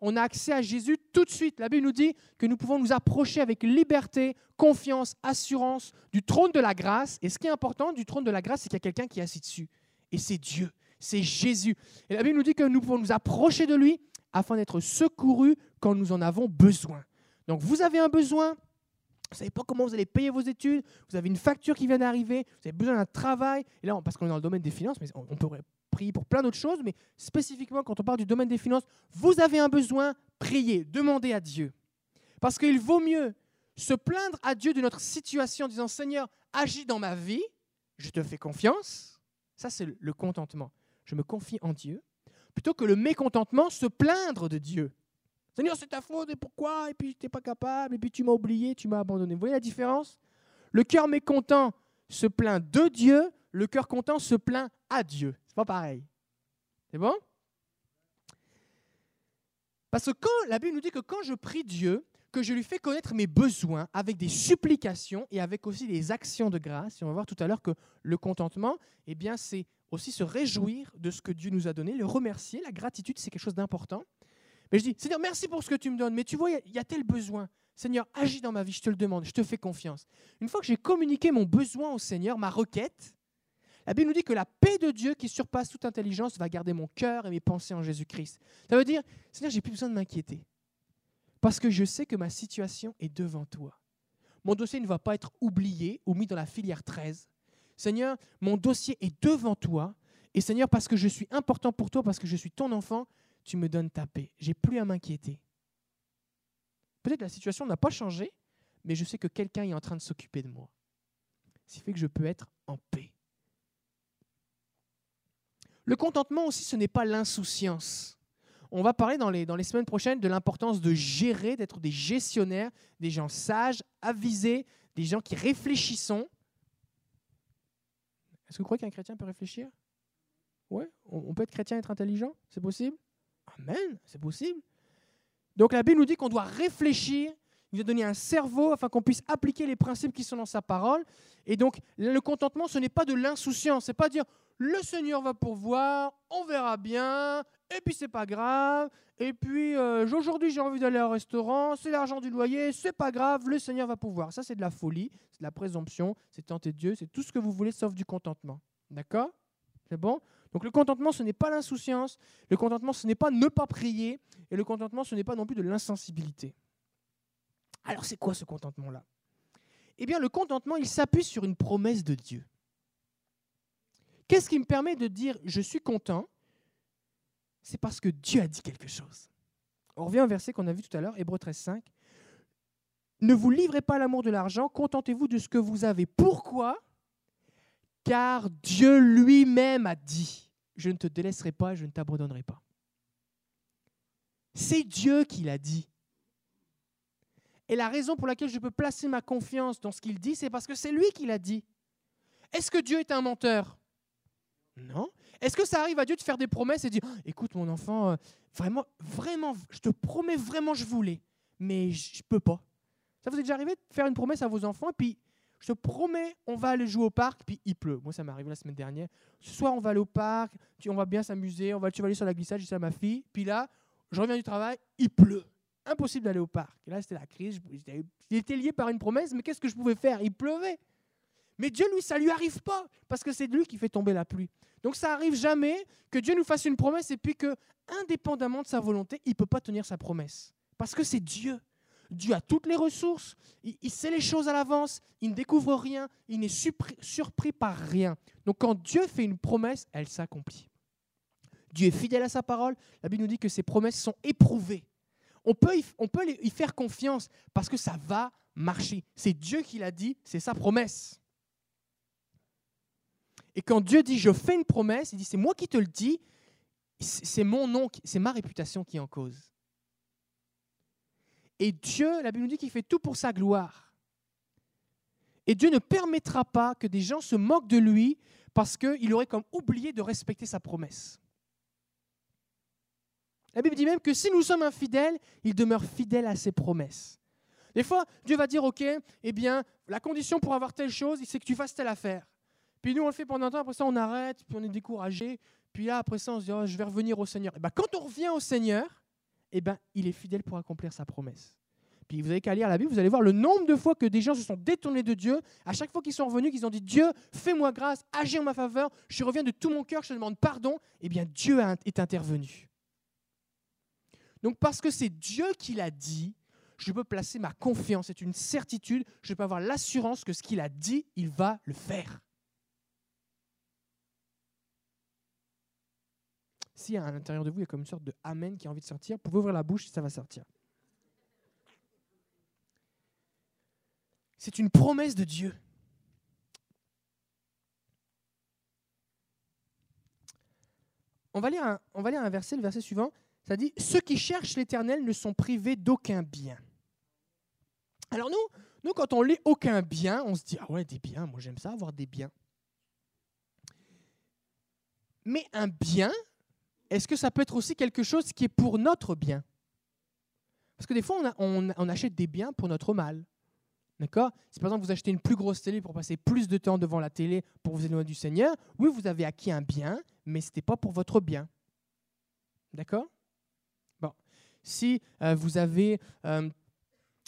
On a accès à Jésus tout de suite. La Bible nous dit que nous pouvons nous approcher avec liberté, confiance, assurance du trône de la grâce. Et ce qui est important du trône de la grâce, c'est qu'il y a quelqu'un qui est assis dessus. Et c'est Dieu, c'est Jésus. Et la Bible nous dit que nous pouvons nous approcher de lui afin d'être secourus quand nous en avons besoin. Donc vous avez un besoin, vous ne savez pas comment vous allez payer vos études, vous avez une facture qui vient d'arriver, vous avez besoin d'un travail. Et là, parce qu'on est dans le domaine des finances, mais on pourrait prier pour plein d'autres choses, mais spécifiquement quand on parle du domaine des finances, vous avez un besoin, priez, demandez à Dieu. Parce qu'il vaut mieux se plaindre à Dieu de notre situation en disant Seigneur, agis dans ma vie, je te fais confiance. Ça, c'est le contentement. Je me confie en Dieu. Plutôt que le mécontentement, se plaindre de Dieu. Seigneur, c'est ta faute, et pourquoi? Et puis tu n'es pas capable, et puis tu m'as oublié, tu m'as abandonné. Vous voyez la différence? Le cœur mécontent se plaint de Dieu, le cœur content se plaint à Dieu. C'est pas pareil. C'est bon? Parce que quand la Bible nous dit que quand je prie Dieu, que je lui fais connaître mes besoins avec des supplications et avec aussi des actions de grâce, et on va voir tout à l'heure que le contentement, eh bien, c'est aussi se réjouir de ce que Dieu nous a donné, le remercier. La gratitude, c'est quelque chose d'important. Mais je dis, Seigneur, merci pour ce que tu me donnes, mais tu vois, il y, a tel besoin? Seigneur, agis dans ma vie, je te le demande, je te fais confiance. Une fois que j'ai communiqué mon besoin au Seigneur, ma requête, la Bible nous dit que la paix de Dieu qui surpasse toute intelligence va garder mon cœur et mes pensées en Jésus-Christ. Ça veut dire, Seigneur, j'ai plus besoin de m'inquiéter. Parce que je sais que ma situation est devant toi. Mon dossier ne va pas être oublié ou mis dans la filière 13. Seigneur, mon dossier est devant toi. Et Seigneur, parce que je suis important pour toi, parce que je suis ton enfant, tu me donnes ta paix. J'ai plus à m'inquiéter. Peut-être que la situation n'a pas changé, mais je sais que quelqu'un est en train de s'occuper de moi. Ce qui fait que je peux être en paix. Le contentement aussi, ce n'est pas l'insouciance. On va parler dans les, semaines prochaines de l'importance de gérer, d'être des gestionnaires, des gens sages, avisés, des gens qui réfléchissent. Est-ce que vous croyez qu'un chrétien peut réfléchir? Ouais, on peut être chrétien et être intelligent, c'est possible? Amen, c'est possible. Donc la Bible nous dit qu'on doit réfléchir, il nous a donné un cerveau afin qu'on puisse appliquer les principes qui sont dans sa parole. Et donc le contentement, ce n'est pas de l'insouciance, c'est pas dire le Seigneur va pourvoir, on verra bien, et puis c'est pas grave, et puis euh, aujourd'hui j'ai envie d'aller au restaurant, c'est l'argent du loyer, c'est pas grave, le Seigneur va pourvoir. Ça c'est de la folie, c'est de la présomption, c'est tenter Dieu, c'est tout ce que vous voulez sauf du contentement. D'accord? C'est bon? Donc le contentement ce n'est pas l'insouciance, le contentement ce n'est pas ne pas prier, et le contentement ce n'est pas non plus de l'insensibilité. Alors c'est quoi ce contentement-là? Eh bien le contentement il s'appuie sur une promesse de Dieu. Qu'est-ce qui me permet de dire je suis content C'est parce que Dieu a dit quelque chose. On revient au verset qu'on a vu tout à l'heure, Hébreu 13, 5. Ne vous livrez pas à l'amour de l'argent, contentez-vous de ce que vous avez. Pourquoi? Car Dieu lui-même a dit, je ne te délaisserai pas, je ne t'abandonnerai pas. C'est Dieu qui l'a dit. Et la raison pour laquelle je peux placer ma confiance dans ce qu'il dit, c'est parce que c'est lui qui l'a dit. Est-ce que Dieu est un menteur? Non. Est-ce que ça arrive à Dieu de faire des promesses et de dire Écoute, mon enfant, euh, vraiment, vraiment, je te promets vraiment, je voulais, mais je peux pas. Ça vous est déjà arrivé de faire une promesse à vos enfants et puis je te promets, on va aller jouer au parc, puis il pleut. Moi, ça m'est arrivé la semaine dernière. Ce soir, on va aller au parc, on va bien s'amuser, on va, tu vas aller sur la glissade, j'ai dit à ma fille. Puis là, je reviens du travail, il pleut. Impossible d'aller au parc. Et là, c'était la crise. Il était lié par une promesse, mais qu'est-ce que je pouvais faire? Il pleuvait. Mais Dieu, lui, ça lui arrive pas, parce que c'est lui qui fait tomber la pluie. Donc ça arrive jamais que Dieu nous fasse une promesse et puis que, indépendamment de sa volonté, il ne peut pas tenir sa promesse. Parce que c'est Dieu. Dieu a toutes les ressources, il, sait les choses à l'avance, il ne découvre rien, il n'est surpris par rien. Donc quand Dieu fait une promesse, elle s'accomplit. Dieu est fidèle à sa parole. La Bible nous dit que ses promesses sont éprouvées. On peut, y, on peut y faire confiance parce que ça va marcher. C'est Dieu qui l'a dit, c'est sa promesse. Et quand Dieu dit je fais une promesse, il dit c'est moi qui te le dis, c'est mon nom, c'est ma réputation qui est en cause. Et Dieu, la Bible nous dit qu'il fait tout pour sa gloire. Et Dieu ne permettra pas que des gens se moquent de lui parce qu'il aurait comme oublié de respecter sa promesse. La Bible dit même que si nous sommes infidèles, il demeure fidèle à ses promesses. Des fois, Dieu va dire, OK, eh bien, la condition pour avoir telle chose, c'est que tu fasses telle affaire. Puis nous, on le fait pendant un temps, après ça, on arrête, puis on est découragé. Puis là, après ça, on se dit, oh, je vais revenir au Seigneur. Et eh bien, quand on revient au Seigneur, eh ben, il est fidèle pour accomplir sa promesse. Puis vous avez qu'à lire la Bible, vous allez voir le nombre de fois que des gens se sont détournés de Dieu. À chaque fois qu'ils sont revenus, qu'ils ont dit Dieu, fais-moi grâce, agis en ma faveur, je reviens de tout mon cœur, je te demande pardon. Eh bien, Dieu est intervenu. Donc, parce que c'est Dieu qui l'a dit, je peux placer ma confiance, c'est une certitude, je peux avoir l'assurance que ce qu'il a dit, il va le faire. Si à l'intérieur de vous, il y a comme une sorte de Amen qui a envie de sortir, vous pouvez ouvrir la bouche et ça va sortir. C'est une promesse de Dieu. On va, lire un, on va lire un verset, le verset suivant. Ça dit Ceux qui cherchent l'éternel ne sont privés d'aucun bien. Alors, nous, nous, quand on lit aucun bien, on se dit Ah ouais, des biens, moi j'aime ça, avoir des biens. Mais un bien, est-ce que ça peut être aussi quelque chose qui est pour notre bien? Parce que des fois, on, achète des biens pour notre mal. D'accord? Si par exemple vous achetez une plus grosse télé pour passer plus de temps devant la télé pour vous éloigner du Seigneur, oui, vous avez acquis un bien, mais ce n'était pas pour votre bien. D'accord? Bon. Si euh, vous avez euh,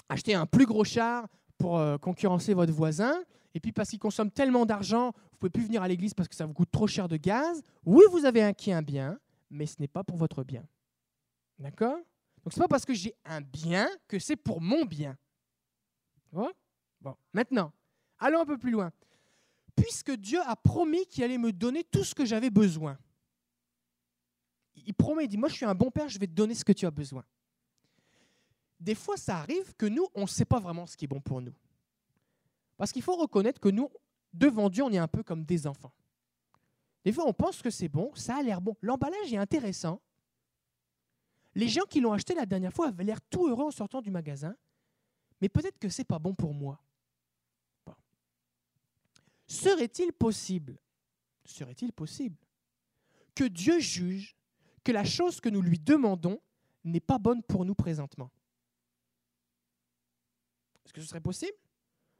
acheté un plus gros char pour euh, concurrencer votre voisin, et puis parce qu'il consomme tellement d'argent, vous pouvez plus venir à l'église parce que ça vous coûte trop cher de gaz, oui, vous avez acquis un bien, mais ce n'est pas pour votre bien. D'accord? Donc ce n'est pas parce que j'ai un bien que c'est pour mon bien. Bon, maintenant, allons un peu plus loin. Puisque Dieu a promis qu'il allait me donner tout ce que j'avais besoin. Il promet, il dit, moi je suis un bon père, je vais te donner ce que tu as besoin. Des fois, ça arrive que nous, on ne sait pas vraiment ce qui est bon pour nous. Parce qu'il faut reconnaître que nous, devant Dieu, on est un peu comme des enfants. Des fois, on pense que c'est bon, ça a l'air bon. L'emballage est intéressant. Les gens qui l'ont acheté la dernière fois avaient l'air tout heureux en sortant du magasin, mais peut-être que ce n'est pas bon pour moi. Serait-il possible, serait-il possible que Dieu juge que la chose que nous lui demandons n'est pas bonne pour nous présentement? Est-ce que ce serait possible?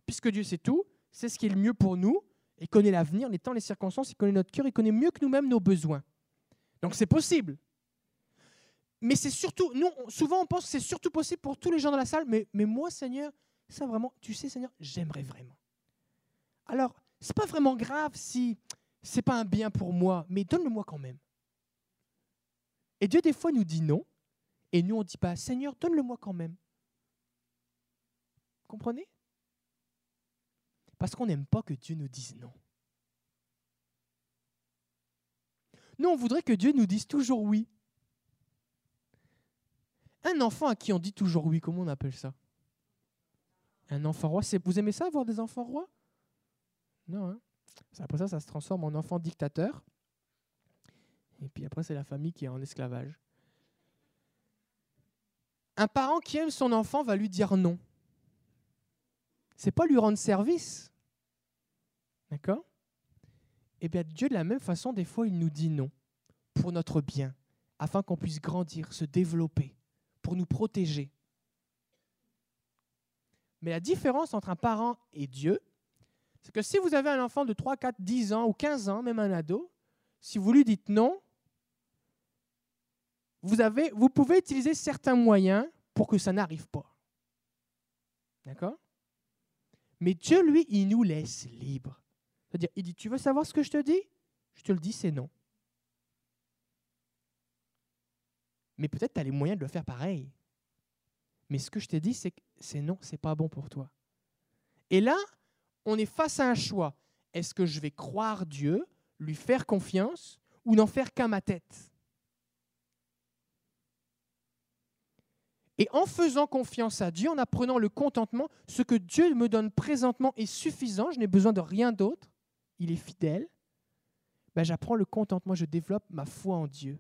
Puisque Dieu sait tout, c'est ce qui est le mieux pour nous, il connaît l'avenir, les temps, les circonstances, il connaît notre cœur, il connaît mieux que nous-mêmes nos besoins. Donc c'est possible. Mais c'est surtout, nous, souvent on pense que c'est surtout possible pour tous les gens dans la salle, mais, moi, Seigneur, ça vraiment, tu sais, Seigneur, j'aimerais vraiment. Alors, c'est pas vraiment grave si c'est pas un bien pour moi, mais donne-le-moi quand même. Et Dieu, des fois, nous dit non, et nous, on dit pas, Seigneur, donne-le-moi quand même. Comprenez? Parce qu'on n'aime pas que Dieu nous dise non. Nous, on voudrait que Dieu nous dise toujours oui. Un enfant à qui on dit toujours oui, comment on appelle ça? Un enfant roi. Vous aimez ça, avoir des enfants rois? Non. Hein après ça, ça se transforme en enfant dictateur. Et puis après, c'est la famille qui est en esclavage. Un parent qui aime son enfant va lui dire non. C'est pas lui rendre service. D'accord? Eh bien, Dieu, de la même façon, des fois, il nous dit non pour notre bien, afin qu'on puisse grandir, se développer, pour nous protéger. Mais la différence entre un parent et Dieu, c'est que si vous avez un enfant de 3, 4, 10 ans ou 15 ans, même un ado, si vous lui dites non, vous, pouvez utiliser certains moyens pour que ça n'arrive pas. D'accord? Mais Dieu, lui, il nous laisse libres. C'est-à-dire, il dit, tu veux savoir ce que je te dis? Je te le dis, c'est non. Mais peut-être tu as les moyens de le faire pareil. Mais ce que je t'ai dit, c'est que c'est non, c'est pas bon pour toi. Et là, on est face à un choix. Est-ce que je vais croire Dieu, lui faire confiance, ou n'en faire qu'à ma tête? Et en faisant confiance à Dieu, en apprenant le contentement, ce que Dieu me donne présentement est suffisant, je n'ai besoin de rien d'autre, il est fidèle, ben j'apprends le contentement, je développe ma foi en Dieu.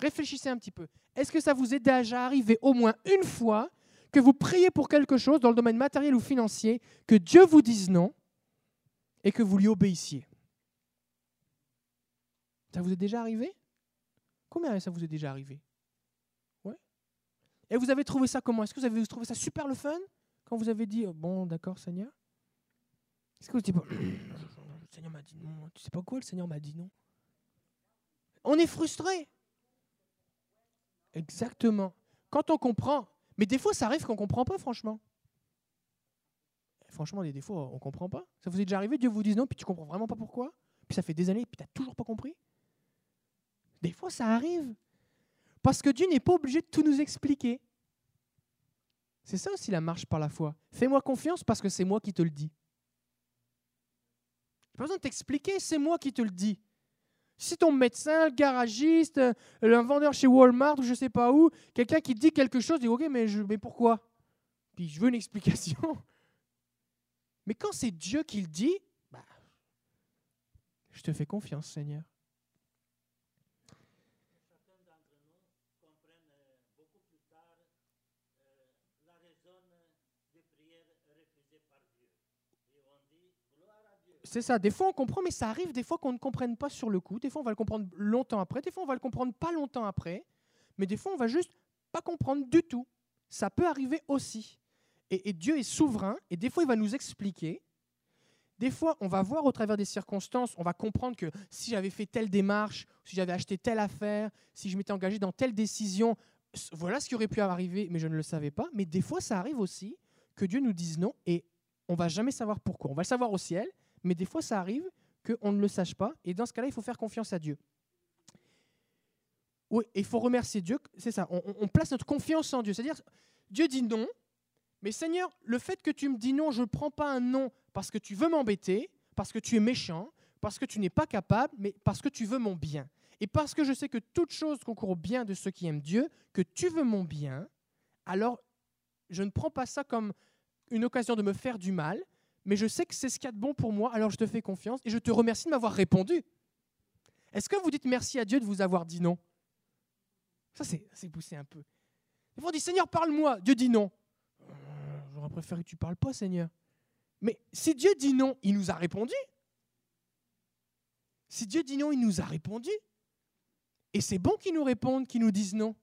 Réfléchissez un petit peu. Est-ce que ça vous est déjà arrivé au moins une fois que vous priez pour quelque chose dans le domaine matériel ou financier, que Dieu vous dise non et que vous lui obéissiez? Ça vous est déjà arrivé? Combien ça vous est déjà arrivé? Ouais. Et vous avez trouvé ça comment? Est-ce que vous avez trouvé ça super le fun? Quand vous avez dit bon d'accord Seigneur Est-ce que vous dites le Seigneur m'a dit non Tu sais pas quoi le Seigneur m'a dit non? On est frustré. Exactement. Quand on comprend, mais des fois ça arrive qu'on ne comprend pas, franchement. Franchement, des fois, on ne comprend pas. Ça vous est déjà arrivé, Dieu vous dise non, puis tu comprends vraiment pas pourquoi? Puis ça fait des années, puis tu n'as toujours pas compris? Des fois, ça arrive. Parce que Dieu n'est pas obligé de tout nous expliquer. C'est ça aussi la marche par la foi. Fais-moi confiance parce que c'est moi qui te le dis. Pas besoin de t'expliquer, c'est moi qui te le dis. Si ton médecin, le garagiste, euh, un vendeur chez Walmart ou je sais pas où, quelqu'un qui dit quelque chose, dit Ok, mais, mais pourquoi? Puis je veux une explication. Mais quand c'est Dieu qui le dit, bah, je te fais confiance, Seigneur. C'est ça. Des fois, on comprend, mais ça arrive des fois qu'on ne comprenne pas sur le coup. Des fois, on va le comprendre longtemps après. Des fois, on va le comprendre pas longtemps après. Mais des fois, on va juste pas comprendre du tout. Ça peut arriver aussi. Et, Dieu est souverain. Et des fois, il va nous expliquer. Des fois, on va voir au travers des circonstances, on va comprendre que si j'avais fait telle démarche, si j'avais acheté telle affaire, si je m'étais engagé dans telle décision, voilà ce qui aurait pu arriver, mais je ne le savais pas. Mais des fois, ça arrive aussi que Dieu nous dise non et on va jamais savoir pourquoi. On va le savoir au ciel, mais des fois ça arrive qu'on ne le sache pas, et dans ce cas-là, il faut faire confiance à Dieu. Oui, il faut remercier Dieu, c'est ça, on, place notre confiance en Dieu. C'est-à-dire, Dieu dit non, mais Seigneur, le fait que tu me dis non, je ne prends pas un non parce que tu veux m'embêter, parce que tu es méchant, parce que tu n'es pas capable, mais parce que tu veux mon bien. Et parce que je sais que toute chose concourt au bien de ceux qui aiment Dieu, que tu veux mon bien, alors je ne prends pas ça comme une occasion de me faire du mal, mais je sais que c'est ce qu'il y a de bon pour moi, alors je te fais confiance et je te remercie de m'avoir répondu. Est-ce que vous dites merci à Dieu de vous avoir dit non? Ça, c'est poussé un peu. Ils vont dire Seigneur, parle-moi. Dieu dit non. Euh, j'aurais préféré que tu ne parles pas, Seigneur. Mais si Dieu dit non, il nous a répondu. Si Dieu dit non, il nous a répondu. Et c'est bon qu'il nous réponde, qu'il nous dise non.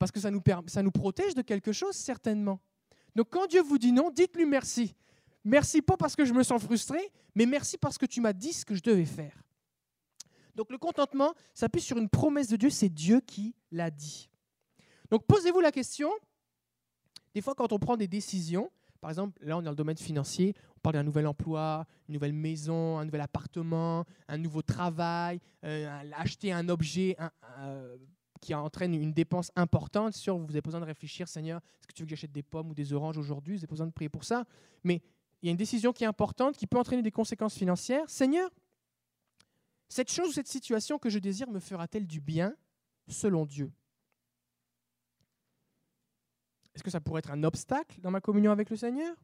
Parce que ça nous, ça nous protège de quelque chose, certainement. Donc quand Dieu vous dit non, dites-lui merci. Merci pas parce que je me sens frustré, mais merci parce que tu m'as dit ce que je devais faire. Donc le contentement s'appuie sur une promesse de Dieu, c'est Dieu qui l'a dit. Donc posez-vous la question, des fois quand on prend des décisions, par exemple, là on est dans le domaine financier, on parle d'un nouvel emploi, une nouvelle maison, un nouvel appartement, un nouveau travail, euh, acheter un objet euh, qui entraîne une dépense importante. Sûr, vous avez besoin de réfléchir, Seigneur, est-ce que tu veux que j'achète des pommes ou des oranges aujourd'hui? Vous avez besoin de prier pour ça. Mais il y a une décision qui est importante, qui peut entraîner des conséquences financières. Seigneur, cette chose ou cette situation que je désire me fera-t-elle du bien selon Dieu? Est-ce que ça pourrait être un obstacle dans ma communion avec le Seigneur?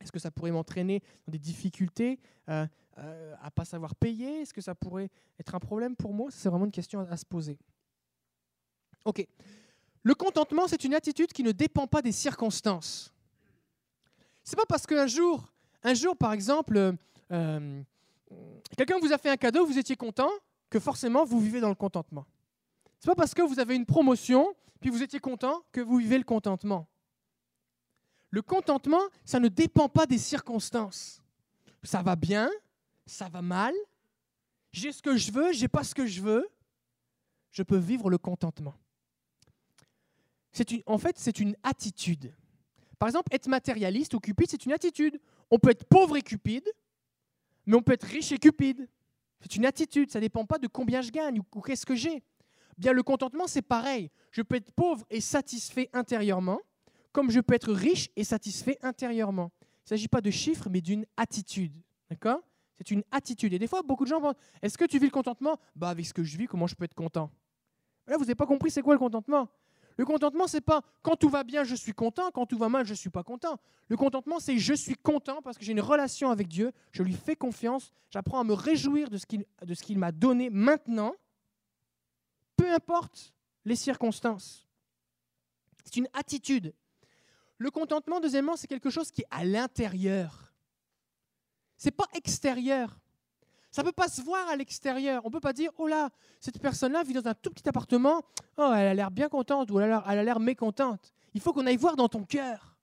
Est-ce que ça pourrait m'entraîner dans des difficultés euh, euh, à ne pas savoir payer? Est-ce que ça pourrait être un problème pour moi? C'est vraiment une question à se poser. Ok. Le contentement, c'est une attitude qui ne dépend pas des circonstances. C'est pas parce qu'un jour, un jour par exemple, euh, euh, quelqu'un vous a fait un cadeau, vous étiez content, que forcément vous vivez dans le contentement. C'est pas parce que vous avez une promotion, puis vous étiez content, que vous vivez le contentement. Le contentement, ça ne dépend pas des circonstances. Ça va bien, ça va mal, j'ai ce que je veux, j'ai pas ce que je veux. Je peux vivre le contentement. En fait, c'est une attitude. Par exemple, être matérialiste ou cupide, c'est une attitude. On peut être pauvre et cupide, mais on peut être riche et cupide. C'est une attitude, ça ne dépend pas de combien je gagne ou, qu'est-ce que j'ai. Bien, le contentement, c'est pareil. Je peux être pauvre et satisfait intérieurement, comme je peux être riche et satisfait intérieurement. Il ne s'agit pas de chiffres, mais d'une attitude. D'accord? C'est une attitude. Et des fois, beaucoup de gens pensent Est-ce que tu vis le contentement? Bah, avec ce que je vis, comment je peux être content? Là, vous n'avez pas compris c'est quoi le contentement? Le contentement, c'est pas quand tout va bien, je suis content, quand tout va mal, je ne suis pas content. Le contentement, c'est je suis content parce que j'ai une relation avec Dieu, je lui fais confiance, j'apprends à me réjouir de ce qu'il m'a donné maintenant, peu importe les circonstances. C'est une attitude. Le contentement, deuxièmement, c'est quelque chose qui est à l'intérieur. C'est pas extérieur. Ça ne peut pas se voir à l'extérieur. On ne peut pas dire, oh là, cette personne-là vit dans un tout petit appartement, oh, elle a l'air bien contente ou elle a l'air mécontente. Il faut qu'on aille voir dans ton cœur.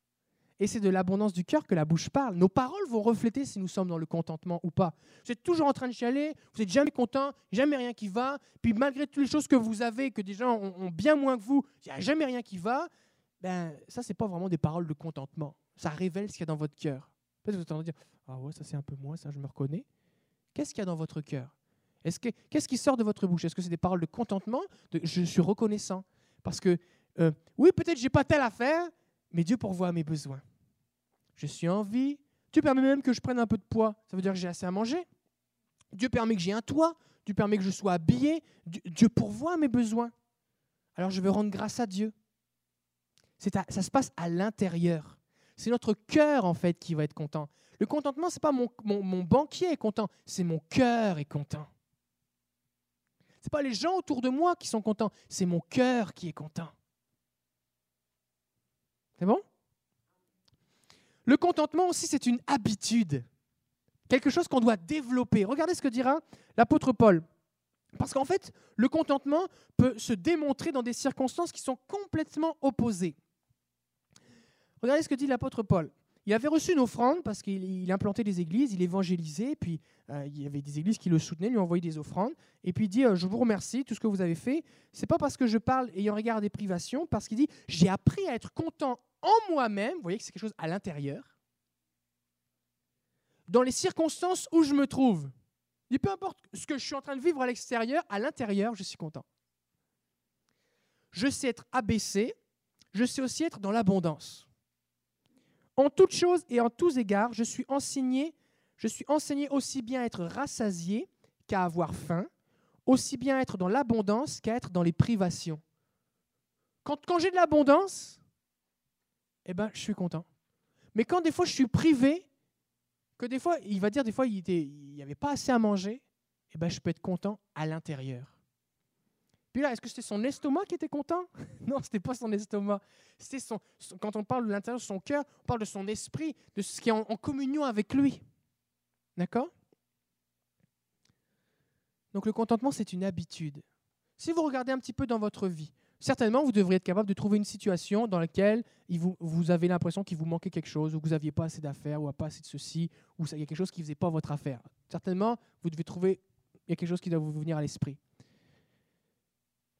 Et c'est de l'abondance du cœur que la bouche parle. Nos paroles vont refléter si nous sommes dans le contentement ou pas. Vous êtes toujours en train de chialer, vous n'êtes jamais content, jamais rien qui va. Puis malgré toutes les choses que vous avez, que des gens ont, bien moins que vous, il n'y a jamais rien qui va. Ben, ça, ce n'est pas vraiment des paroles de contentement. Ça révèle ce qu'il y a dans votre cœur. Peut-être que vous entendez dire, ah ouais, ça c'est un peu moi, ça je me reconnais. Qu'est-ce qu'il y a dans votre cœur? Qu'est-ce qui sort de votre bouche? Est-ce que c'est des paroles de contentement de, Je suis reconnaissant. Parce que, euh, oui, peut-être j'ai pas telle affaire, mais Dieu pourvoit à mes besoins. Je suis en vie. Dieu permet même que je prenne un peu de poids. Ça veut dire que j'ai assez à manger. Dieu permet que j'ai un toit. Dieu permet que je sois habillé. Dieu, pourvoit à mes besoins. Alors je veux rendre grâce à Dieu. ça se passe à l'intérieur. C'est notre cœur, en fait, qui va être content. Le contentement, ce n'est pas mon, mon, banquier est content, c'est mon cœur est content. Ce n'est pas les gens autour de moi qui sont contents, c'est mon cœur qui est content. C'est bon? Le contentement aussi, c'est une habitude. Quelque chose qu'on doit développer. Regardez ce que dira l'apôtre Paul. Parce qu'en fait, le contentement peut se démontrer dans des circonstances qui sont complètement opposées. Regardez ce que dit l'apôtre Paul. Il avait reçu une offrande parce qu'il implantait des églises, il évangélisait, puis euh, il y avait des églises qui le soutenaient, lui envoyaient des offrandes. Et puis il dit euh, Je vous remercie, tout ce que vous avez fait. C'est pas parce que je parle ayant regard des privations, parce qu'il dit J'ai appris à être content en moi-même. Vous voyez que c'est quelque chose à l'intérieur. Dans les circonstances où je me trouve. Il dit Peu importe ce que je suis en train de vivre à l'extérieur, à l'intérieur, je suis content. Je sais être abaissé, je sais aussi être dans l'abondance. En toutes choses et en tous égards, je suis enseigné, je suis enseigné aussi bien à être rassasié qu'à avoir faim, aussi bien à être dans l'abondance qu'à être dans les privations. Quand, j'ai de l'abondance, eh ben, je suis content. Mais quand des fois je suis privé, que des fois, il va dire des fois il n'y avait pas assez à manger, eh ben, je peux être content à l'intérieur. Puis là, est-ce que c'était son estomac qui était content? Non, ce n'était pas son estomac. C'était son, quand on parle de l'intérieur de son cœur, on parle de son esprit, de ce qui est en, communion avec lui. D'accord? Donc le contentement, c'est une habitude. Si vous regardez un petit peu dans votre vie, certainement vous devriez être capable de trouver une situation dans laquelle vous, vous avez l'impression qu'il vous manquait quelque chose, ou que vous n'aviez pas assez d'affaires, ou pas assez de ceci, ou il y a quelque chose qui ne faisait pas votre affaire. Certainement, vous devez trouver, il y a quelque chose qui doit vous venir à l'esprit.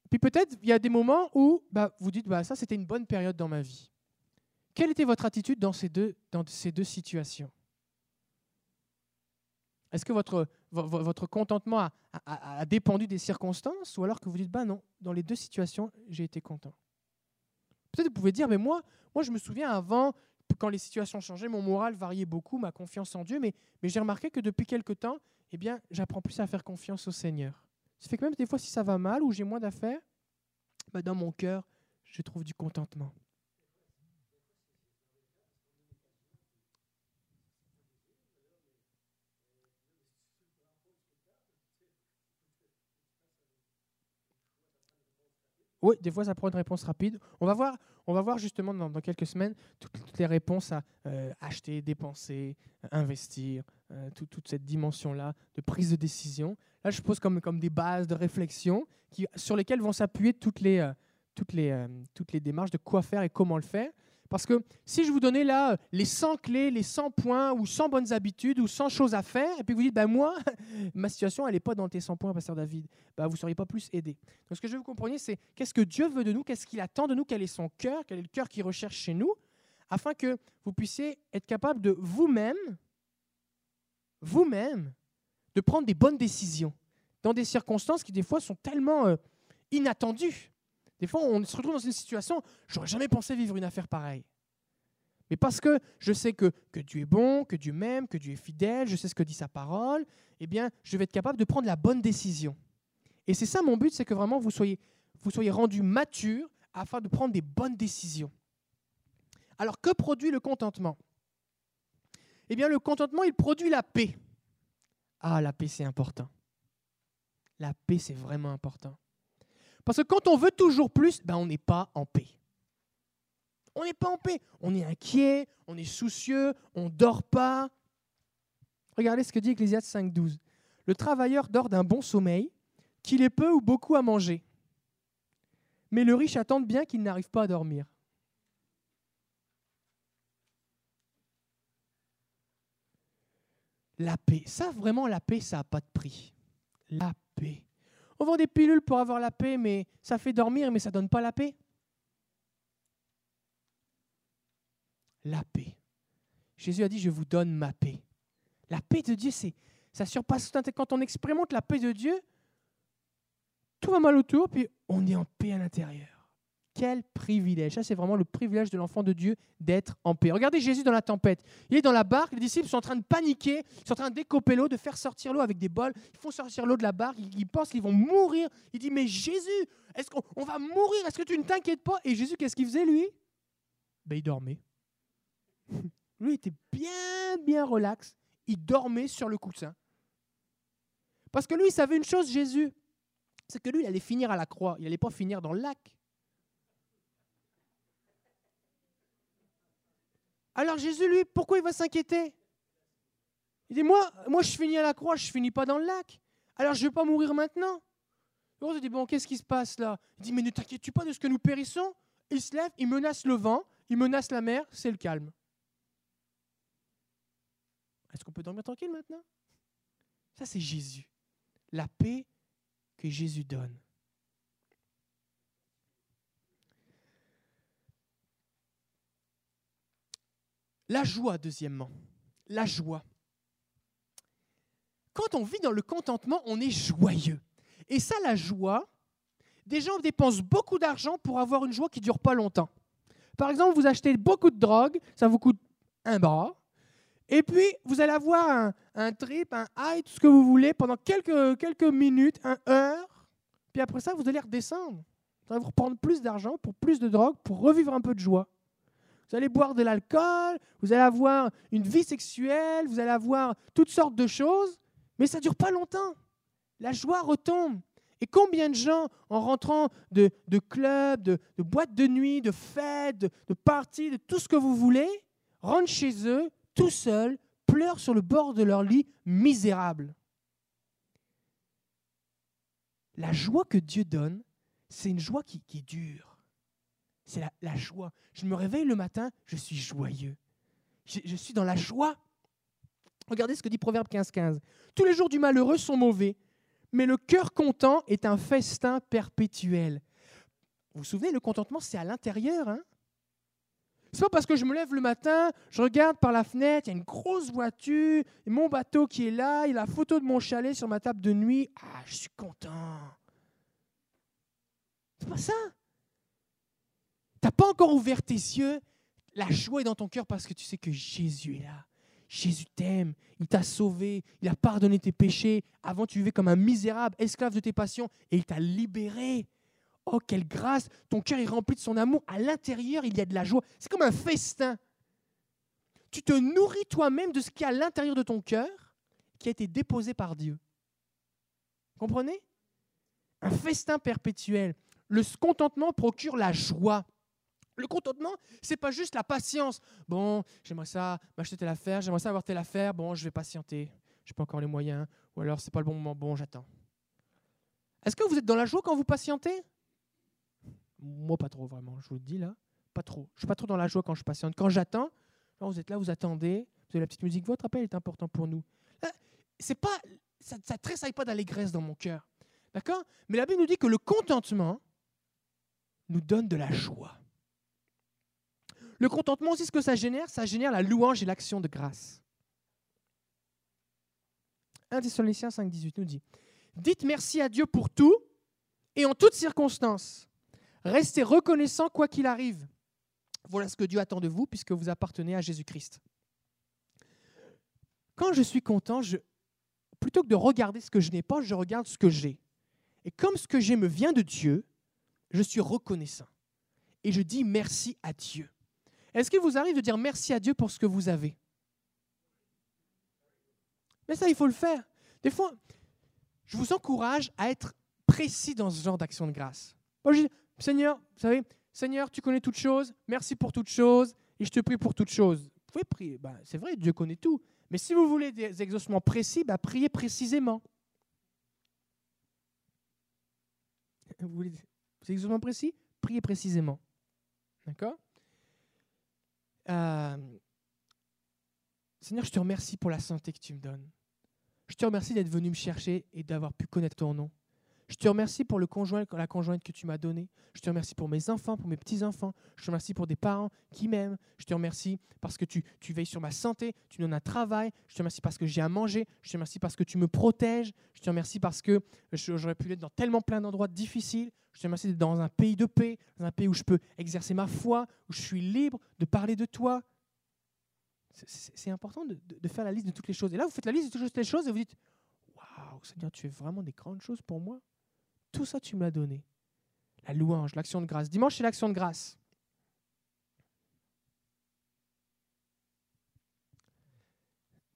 Puis peut-être il y a des moments où bah, vous dites bah, ça c'était une bonne période dans ma vie. Quelle était votre attitude dans ces deux, dans ces deux situations? Est-ce que votre, votre contentement a, a, dépendu des circonstances ou alors que vous dites bah non, dans les deux situations j'ai été content? Peut-être vous pouvez dire mais moi, moi je me souviens avant quand les situations changeaient, mon moral variait beaucoup, ma confiance en Dieu, mais, mais j'ai remarqué que depuis quelque temps, eh bien, j'apprends plus à faire confiance au Seigneur. Ça fait que même des fois, si ça va mal ou j'ai moins d'affaires, bah dans mon cœur, je trouve du contentement. Oui, des fois, ça prend une réponse rapide. On va voir, on va voir justement dans, quelques semaines toutes, les réponses à euh, acheter, dépenser, investir, euh, toute cette dimension-là de prise de décision. Là, je pose comme, comme des bases de réflexion qui, sur lesquelles vont s'appuyer toutes les, euh, toutes, les, toutes les démarches de quoi faire et comment le faire. Parce que si je vous donnais là euh, les 100 clés, les 100 points, ou 100 bonnes habitudes, ou 100 choses à faire, et puis vous dites, ben moi, ma situation, elle n'est pas dans tes 100 points, Pasteur David, ben vous ne seriez pas plus aidé. Donc ce que je veux que vous compreniez, c'est qu'est-ce que Dieu veut de nous, qu'est-ce qu'il attend de nous, quel est son cœur, quel est le cœur qu'il recherche chez nous, afin que vous puissiez être capable de vous-même, vous-même, de prendre des bonnes décisions dans des circonstances qui des fois sont tellement euh, inattendues. Des fois, on se retrouve dans une situation, j'aurais jamais pensé vivre une affaire pareille. Mais parce que je sais que, que Dieu est bon, que Dieu m'aime, que Dieu est fidèle, je sais ce que dit sa parole, eh bien, je vais être capable de prendre la bonne décision. Et c'est ça mon but, c'est que vraiment vous soyez, vous soyez rendu mature afin de prendre des bonnes décisions. Alors, que produit le contentement? Eh bien, le contentement, il produit la paix. Ah, la paix, c'est important. La paix, c'est vraiment important. Parce que quand on veut toujours plus, ben on n'est pas en paix. On n'est pas en paix. On est inquiet, on est soucieux, on ne dort pas. Regardez ce que dit Ecclésiaste 5.12. Le travailleur dort d'un bon sommeil, qu'il ait peu ou beaucoup à manger. Mais le riche attend bien qu'il n'arrive pas à dormir. La paix. Ça, vraiment, la paix, ça n'a pas de prix. La paix. On vend des pilules pour avoir la paix, mais ça fait dormir, mais ça ne donne pas la paix. La paix. Jésus a dit, je vous donne ma paix. La paix de Dieu, ça surpasse tout Quand on expérimente la paix de Dieu, tout va mal autour, puis on est en paix à l'intérieur. Quel privilège. Ça, c'est vraiment le privilège de l'enfant de Dieu d'être en paix. Regardez Jésus dans la tempête. Il est dans la barque, les disciples sont en train de paniquer, ils sont en train de décoper l'eau, de faire sortir l'eau avec des bols. Ils font sortir l'eau de la barque, ils pensent qu'ils vont mourir. Il dit, mais Jésus, est-ce va mourir? Est-ce que tu ne t'inquiètes pas? Et Jésus, qu'est-ce qu'il faisait, lui? Ben, Il dormait. Lui, il était bien, bien relax. Il dormait sur le coussin. Parce que lui, il savait une chose, Jésus, c'est que lui, il allait finir à la croix. Il n'allait pas finir dans le lac. Alors Jésus, lui, pourquoi il va s'inquiéter? Il dit, moi, moi, je finis à la croix, je finis pas dans le lac. Alors je ne vais pas mourir maintenant. Se dit, bon, qu'est-ce qui se passe là? Il dit, mais ne t'inquiète pas de ce que nous périssons? Il se lève, il menace le vent, il menace la mer, c'est le calme. Est-ce qu'on peut dormir tranquille maintenant? Ça, c'est Jésus. La paix que Jésus donne. La joie, deuxièmement. La joie. Quand on vit dans le contentement, on est joyeux. Et ça, la joie, des gens dépensent beaucoup d'argent pour avoir une joie qui ne dure pas longtemps. Par exemple, vous achetez beaucoup de drogue, ça vous coûte un bras. Et puis, vous allez avoir un, trip, un high, tout ce que vous voulez, pendant quelques, quelques minutes, un heure. Puis après ça, vous allez redescendre. Vous allez vous reprendre plus d'argent pour plus de drogue, pour revivre un peu de joie. Vous allez boire de l'alcool, vous allez avoir une vie sexuelle, vous allez avoir toutes sortes de choses, mais ça ne dure pas longtemps. La joie retombe. Et combien de gens, en rentrant de, clubs, de, boîtes de nuit, de fêtes, de, parties, de tout ce que vous voulez, rentrent chez eux, tout seuls, pleurent sur le bord de leur lit, misérables. La joie que Dieu donne, c'est une joie qui, dure c'est la, joie. Je me réveille le matin, je suis joyeux. Je, suis dans la joie. Regardez ce que dit Proverbe 15, 15. Tous les jours du malheureux sont mauvais, mais le cœur content est un festin perpétuel. Vous vous souvenez, le contentement, c'est à l'intérieur. Hein? C'est pas parce que je me lève le matin, je regarde par la fenêtre, il y a une grosse voiture, et mon bateau qui est là, il y a la photo de mon chalet sur ma table de nuit. Ah, je suis content. C'est pas ça? N'as pas encore ouvert tes yeux, la joie est dans ton cœur parce que tu sais que Jésus est là. Jésus t'aime, il t'a sauvé, il a pardonné tes péchés. Avant, tu vivais comme un misérable, esclave de tes passions, et il t'a libéré. Oh, quelle grâce Ton cœur est rempli de son amour. À l'intérieur, il y a de la joie. C'est comme un festin. Tu te nourris toi-même de ce qui est à l'intérieur de ton cœur, qui a été déposé par Dieu. Comprenez? Un festin perpétuel. Le contentement procure la joie. Le contentement, c'est pas juste la patience. Bon, j'aimerais ça m'acheter telle affaire, j'aimerais ça avoir telle affaire. Bon, je vais patienter. Je n'ai pas encore les moyens. Ou alors, c'est pas le bon moment. Bon, j'attends. Est-ce que vous êtes dans la joie quand vous patientez? Moi, pas trop vraiment. Je vous le dis là. pas trop. Je suis pas trop dans la joie quand je patiente. Quand j'attends, vous êtes là, vous attendez, vous avez la petite musique, votre appel est important pour nous. c'est pas, ça ne tressaille pas d'allégresse dans mon cœur. D'accord? Mais la Bible nous dit que le contentement nous donne de la joie. Le contentement aussi, ce que ça génère, ça génère la louange et l'action de grâce. 1 Thessaloniciens 5, 18 nous dit Dites merci à Dieu pour tout et en toutes circonstances. Restez reconnaissant quoi qu'il arrive. Voilà ce que Dieu attend de vous puisque vous appartenez à Jésus-Christ. Quand je suis content, plutôt que de regarder ce que je n'ai pas, je regarde ce que j'ai. Et comme ce que j'ai me vient de Dieu, je suis reconnaissant. Et je dis merci à Dieu. Est-ce qu'il vous arrive de dire merci à Dieu pour ce que vous avez? Mais ça, il faut le faire. Des fois, je vous encourage à être précis dans ce genre d'action de grâce. Moi, je dis, Seigneur, vous savez, Seigneur, tu connais toutes choses, merci pour toutes choses, et je te prie pour toutes choses. Vous pouvez prier, ben, c'est vrai, Dieu connaît tout. Mais si vous voulez des exaucements précis, ben, priez précisément. Vous voulez des exaucements précis? Priez précisément. D'accord? Euh, Seigneur, je te remercie pour la santé que tu me donnes. Je te remercie d'être venu me chercher et d'avoir pu connaître ton nom. Je te remercie pour le conjoint, la conjointe que tu m'as donnée. Je te remercie pour mes enfants, pour mes petits-enfants. Je te remercie pour des parents qui m'aiment. Je te remercie parce que tu, tu, veilles sur ma santé, tu me donnes un travail. Je te remercie parce que j'ai à manger. Je te remercie parce que tu me protèges. Je te remercie parce que j'aurais pu être dans tellement plein d'endroits difficiles. Je te remercie d'être dans un pays de paix, dans un pays où je peux exercer ma foi, où je suis libre de parler de toi. C'est important de, de, faire la liste de toutes les choses. Et là, vous faites la liste de toutes les choses et vous dites Waouh, Seigneur, tu fais vraiment des grandes choses pour moi. Tout ça, tu me l'as donné. La louange, l'action de grâce. Dimanche, c'est l'action de grâce.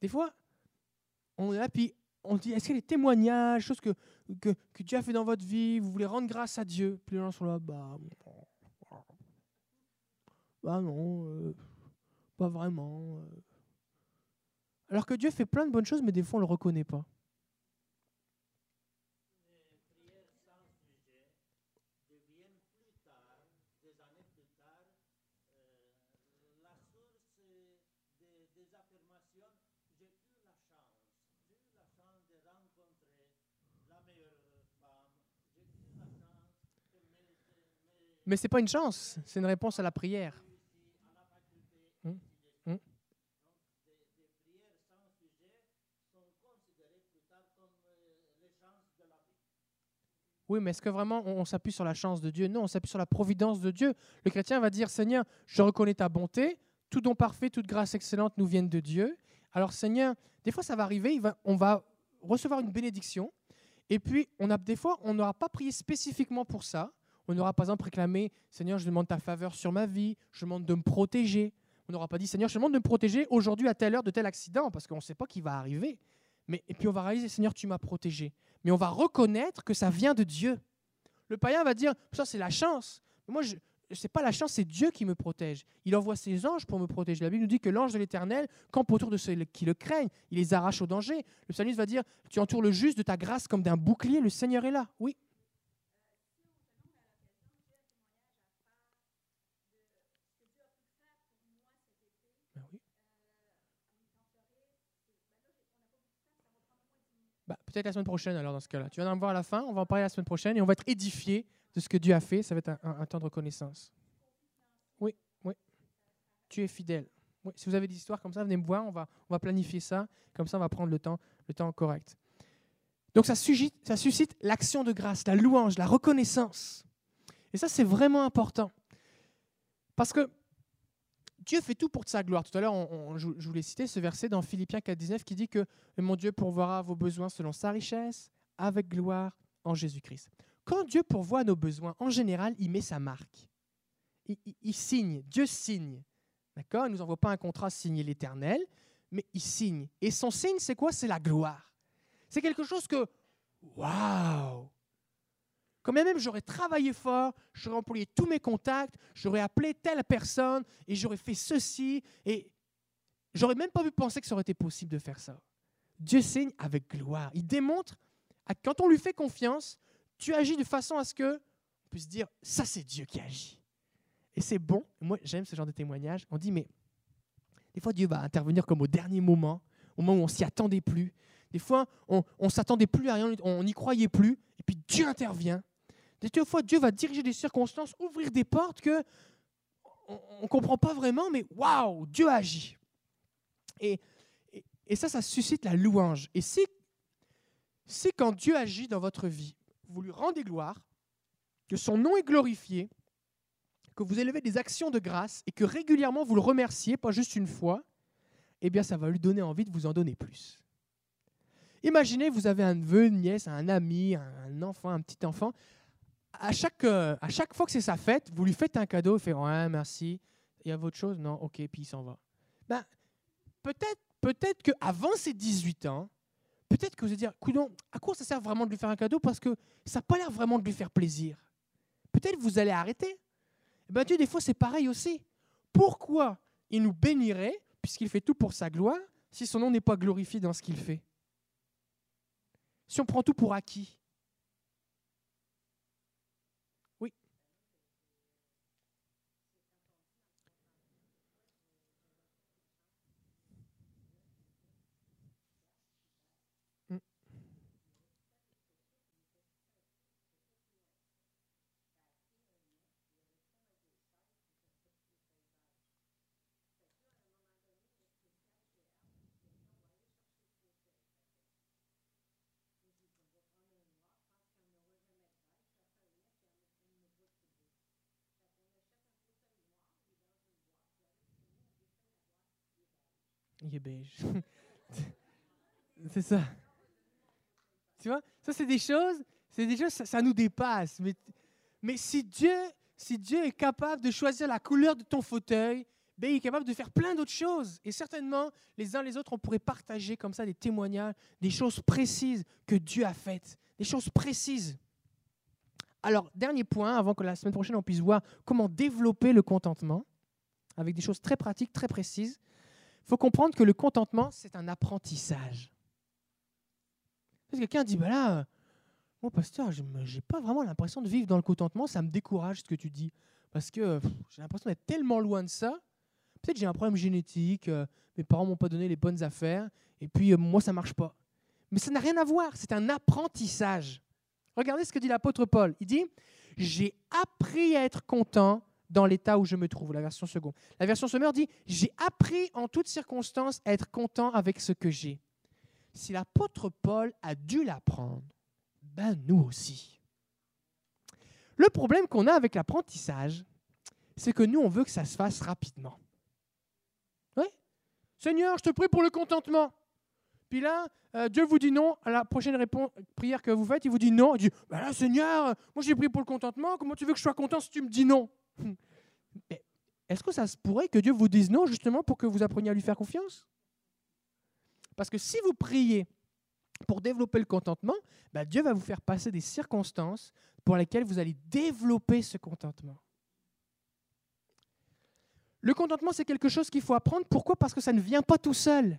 Des fois, on est là, puis on dit, est-ce qu'il y a des témoignages, choses que, que, Dieu a fait dans votre vie, vous voulez rendre grâce à Dieu? Puis les gens sont là, bah, bah non, euh, pas vraiment. Euh. Alors que Dieu fait plein de bonnes choses, mais des fois on ne le reconnaît pas. Mais ce n'est pas une chance, c'est une réponse à la prière. Hum, hum? Oui, mais est-ce que vraiment on, s'appuie sur la chance de Dieu? Non, on s'appuie sur la providence de Dieu. Le chrétien va dire, Seigneur, je reconnais ta bonté, tout don parfait, toute grâce excellente nous viennent de Dieu. Alors Seigneur, des fois ça va arriver, on va recevoir une bénédiction, et puis on a, des fois on n'aura pas prié spécifiquement pour ça, on aura par exemple réclamé Seigneur, je demande ta faveur sur ma vie, je demande de me protéger. On n'aura pas dit Seigneur, je demande de me protéger aujourd'hui à telle heure de tel accident, parce qu'on ne sait pas qui va arriver. Mais, et puis on va réaliser Seigneur, tu m'as protégé. Mais on va reconnaître que ça vient de Dieu. Le païen va dire Ça, c'est la chance. Mais moi, je, n'est pas la chance, c'est Dieu qui me protège. Il envoie ses anges pour me protéger. La Bible nous dit que l'ange de l'Éternel campe autour de ceux qui le craignent. Il les arrache au danger. Le psalmiste va dire Tu entoures le juste de ta grâce comme d'un bouclier. Le Seigneur est là. Oui. Bah, peut-être la semaine prochaine, alors, dans ce cas-là. Tu vas en voir à la fin, on va en parler la semaine prochaine et on va être édifié de ce que Dieu a fait. Ça va être un, temps de reconnaissance. Oui, oui. Tu es fidèle. Si vous avez des histoires comme ça, venez me voir, on va, on va planifier ça. Comme ça, on va prendre le temps, le temps correct. Donc, ça suscite, ça suscite l'action de grâce, la louange, la reconnaissance. Et ça, c'est vraiment important. Parce que Dieu fait tout pour sa gloire. Tout à l'heure, je, voulais citer ce verset dans Philippiens 4.19 qui dit que mon Dieu pourvoira vos besoins selon sa richesse, avec gloire en Jésus-Christ. Quand Dieu pourvoit nos besoins, en général, il met sa marque. Il, signe, Dieu signe. D'accord? Il ne nous envoie pas un contrat signé l'Éternel, mais il signe. Et son signe, c'est quoi? C'est la gloire. C'est quelque chose que, waouh quand même j'aurais travaillé fort, j'aurais employé tous mes contacts, j'aurais appelé telle personne et j'aurais fait ceci et j'aurais même pas pu penser que ça aurait été possible de faire ça. Dieu signe avec gloire. Il démontre, quand on lui fait confiance, tu agis de façon à ce que on puisse dire ça c'est Dieu qui agit. Et c'est bon. Moi, j'aime ce genre de témoignage. On dit, mais des fois, Dieu va intervenir comme au dernier moment, au moment où on s'y attendait plus. Des fois, on ne s'attendait plus à rien, on n'y croyait plus, et puis Dieu intervient. Des fois, Dieu va diriger des circonstances, ouvrir des portes que on ne comprend pas vraiment, mais waouh, Dieu agit. Et, ça, ça suscite la louange. Et c'est quand Dieu agit dans votre vie, vous lui rendez gloire, que son nom est glorifié, que vous élevez des actions de grâce et que régulièrement vous le remerciez, pas juste une fois, eh bien ça va lui donner envie de vous en donner plus. Imaginez, vous avez un neveu, une nièce, un ami, un enfant, un petit enfant. À chaque, euh, à chaque fois que c'est sa fête, vous lui faites un cadeau, il fait ouais, merci. Il y a votre chose? Non, ok, puis il s'en va. Ben, peut-être peut-être qu'avant ses 18 ans, peut-être que vous allez dire, coudon, à quoi ça sert vraiment de lui faire un cadeau? Parce que ça n'a pas l'air vraiment de lui faire plaisir. Peut-être vous allez arrêter. Eh ben Dieu, des fois, c'est pareil aussi. Pourquoi il nous bénirait, puisqu'il fait tout pour sa gloire, si son nom n'est pas glorifié dans ce qu'il fait? Si on prend tout pour acquis? Oui. Mm. Il est beige. c'est ça. Tu vois, ça c'est des choses, c'est des choses, ça, nous dépasse. Mais, mais si Dieu, si Dieu est capable de choisir la couleur de ton fauteuil, ben, il est capable de faire plein d'autres choses. Et certainement, les uns les autres, on pourrait partager comme ça des témoignages, des choses précises que Dieu a faites, des choses précises. Alors, dernier point, avant que la semaine prochaine on puisse voir comment développer le contentement, avec des choses très pratiques, très précises. Faut comprendre que le contentement, c'est un apprentissage. Parce que quelqu'un dit, bah là, mon pasteur, je n'ai pas vraiment l'impression de vivre dans le contentement, ça me décourage ce que tu dis. Parce que j'ai l'impression d'être tellement loin de ça. Peut-être j'ai un problème génétique, euh, mes parents m'ont pas donné les bonnes affaires, et puis euh, moi, ça marche pas. Mais ça n'a rien à voir, c'est un apprentissage. Regardez ce que dit l'apôtre Paul. Il dit, j'ai appris à être content dans l'état où je me trouve, la version seconde. La version sommaire dit J'ai appris en toutes circonstances à être content avec ce que j'ai. Si l'apôtre Paul a dû l'apprendre, ben nous aussi. Le problème qu'on a avec l'apprentissage, c'est que nous, on veut que ça se fasse rapidement. Oui Seigneur, je te prie pour le contentement. Puis là, euh, Dieu vous dit non. À la prochaine prière que vous faites, il vous dit non. Il dit ben là, Seigneur, moi j'ai pris pour le contentement. Comment tu veux que je sois content si tu me dis non? Est-ce que ça se pourrait que Dieu vous dise non justement pour que vous appreniez à lui faire confiance? Parce que si vous priez pour développer le contentement, bah, Dieu va vous faire passer des circonstances pour lesquelles vous allez développer ce contentement. Le contentement, c'est quelque chose qu'il faut apprendre. Pourquoi? Parce que ça ne vient pas tout seul.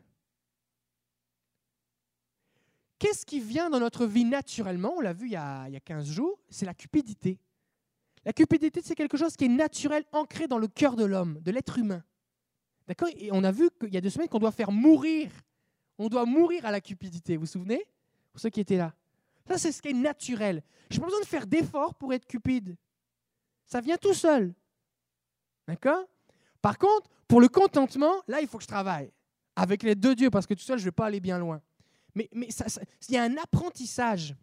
Qu'est-ce qui vient dans notre vie naturellement? On l'a vu il y, a, il y a 15 jours, c'est la cupidité. La cupidité, c'est quelque chose qui est naturel, ancré dans le cœur de l'homme, de l'être humain. D'accord? Et on a vu qu'il y a deux semaines qu'on doit faire mourir. On doit mourir à la cupidité. Vous vous souvenez? Pour ceux qui étaient là. Ça, c'est ce qui est naturel. Je n'ai pas besoin de faire d'efforts pour être cupide. Ça vient tout seul. D'accord? Par contre, pour le contentement, là, il faut que je travaille. Avec les deux dieux, parce que tout seul, je ne vais pas aller bien loin. Mais, mais il y a un apprentissage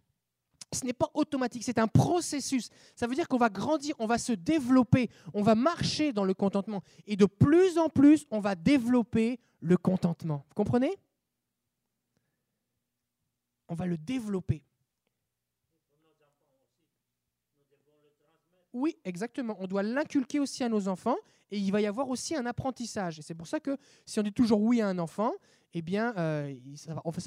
ce n'est pas automatique, c'est un processus. Ça veut dire qu'on va grandir, on va se développer, on va marcher dans le contentement. Et de plus en plus, on va développer le contentement. Vous comprenez? On va le développer. Oui, exactement. On doit l'inculquer aussi à nos enfants et il va y avoir aussi un apprentissage. Et c'est pour ça que si on dit toujours oui à un enfant, eh bien, euh,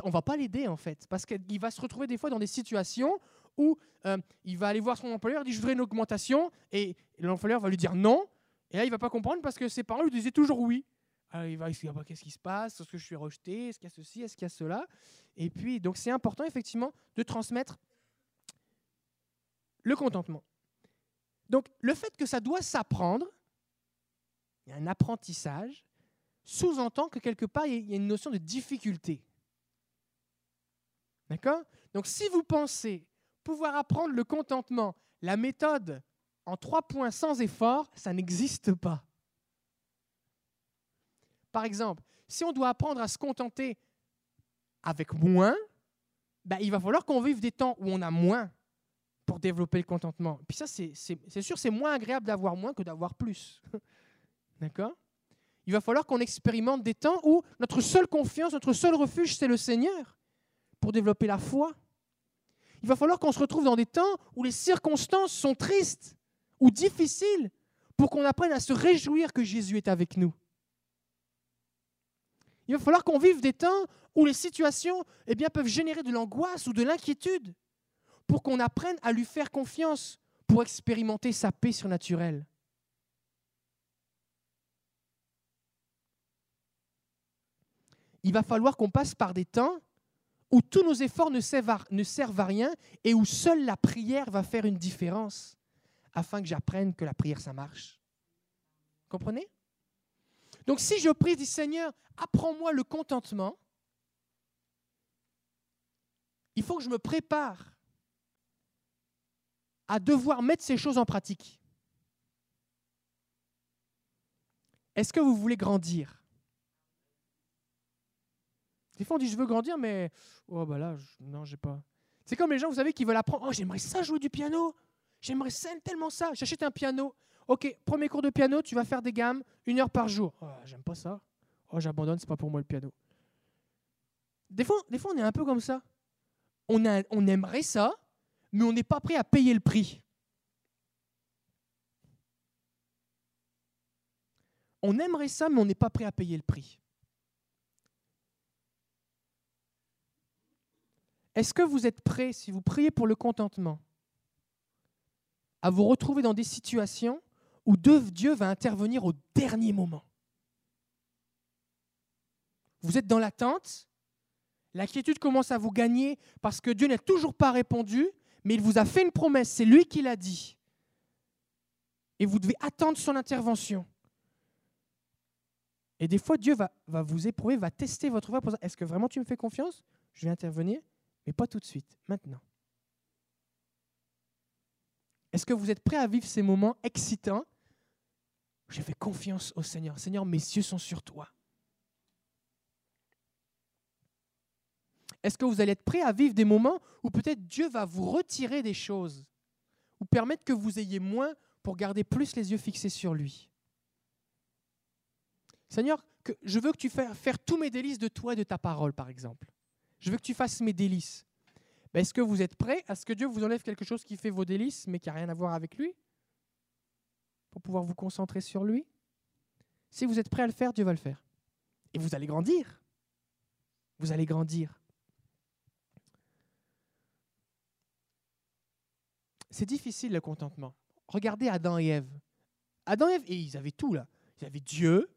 on va pas l'aider en fait, parce qu'il va se retrouver des fois dans des situations où euh, il va aller voir son employeur, il dit je voudrais une augmentation, et l'employeur va lui dire non, et là il va pas comprendre parce que ses parents lui disaient toujours oui. Alors il va se dire qu'est-ce qui se passe, est-ce que je suis rejeté, est-ce qu'il y a ceci, est-ce qu'il y a cela, et puis donc c'est important effectivement de transmettre le contentement. Donc le fait que ça doit s'apprendre, il y a un apprentissage, sous-entend que quelque part, il y a une notion de difficulté. D'accord? Donc si vous pensez pouvoir apprendre le contentement, la méthode en trois points sans effort, ça n'existe pas. Par exemple, si on doit apprendre à se contenter avec moins, ben, il va falloir qu'on vive des temps où on a moins pour développer le contentement. Puis ça, c'est sûr, c'est moins agréable d'avoir moins que d'avoir plus. D'accord? Il va falloir qu'on expérimente des temps où notre seule confiance, notre seul refuge, c'est le Seigneur pour développer la foi. Il va falloir qu'on se retrouve dans des temps où les circonstances sont tristes ou difficiles pour qu'on apprenne à se réjouir que Jésus est avec nous. Il va falloir qu'on vive des temps où les situations eh bien, peuvent générer de l'angoisse ou de l'inquiétude pour qu'on apprenne à lui faire confiance pour expérimenter sa paix surnaturelle. Il va falloir qu'on passe par des temps où tous nos efforts ne servent, à, rien et où seule la prière va faire une différence afin que j'apprenne que la prière, ça marche. Comprenez? Donc si je prie, dis Seigneur, apprends-moi le contentement, il faut que je me prépare à devoir mettre ces choses en pratique. Est-ce que vous voulez grandir? Des fois, on dit je veux grandir, mais oh bah là, je, non, j'ai pas. C'est comme les gens, vous savez, qui veulent apprendre. Oh, j'aimerais ça jouer du piano. J'aimerais tellement ça. J'achète un piano. Ok, premier cours de piano, tu vas faire des gammes, une heure par jour. Oh, j'aime pas ça. Oh, j'abandonne, c'est pas pour moi le piano. Des fois, on est un peu comme ça. On aimerait ça, mais on n'est pas prêt à payer le prix. On aimerait ça, mais on n'est pas prêt à payer le prix. Est-ce que vous êtes prêt, si vous priez pour le contentement, à vous retrouver dans des situations où Dieu va intervenir au dernier moment? Vous êtes dans l'attente, l'inquiétude commence à vous gagner parce que Dieu n'a toujours pas répondu, mais il vous a fait une promesse, c'est lui qui l'a dit. Et vous devez attendre son intervention. Et des fois, Dieu va, vous éprouver, va tester votre foi pour est-ce que vraiment tu me fais confiance? Je vais intervenir, mais pas tout de suite, maintenant. Est-ce que vous êtes prêt à vivre ces moments excitants? Je fais confiance au Seigneur. Seigneur, mes yeux sont sur toi. Est-ce que vous allez être prêt à vivre des moments où peut-être Dieu va vous retirer des choses ou permettre que vous ayez moins pour garder plus les yeux fixés sur lui? Seigneur, je veux que tu fasses faire tous mes délices de toi et de ta parole, par exemple. Je veux que tu fasses mes délices. Ben, est-ce que vous êtes prêt à ce que Dieu vous enlève quelque chose qui fait vos délices, mais qui n'a rien à voir avec lui? Pour pouvoir vous concentrer sur lui? Si vous êtes prêt à le faire, Dieu va le faire. Et vous allez grandir. Vous allez grandir. c'est difficile le contentement. Regardez Adam et Ève. Adam et Ève, ils avaient tout là. Ils avaient Dieu,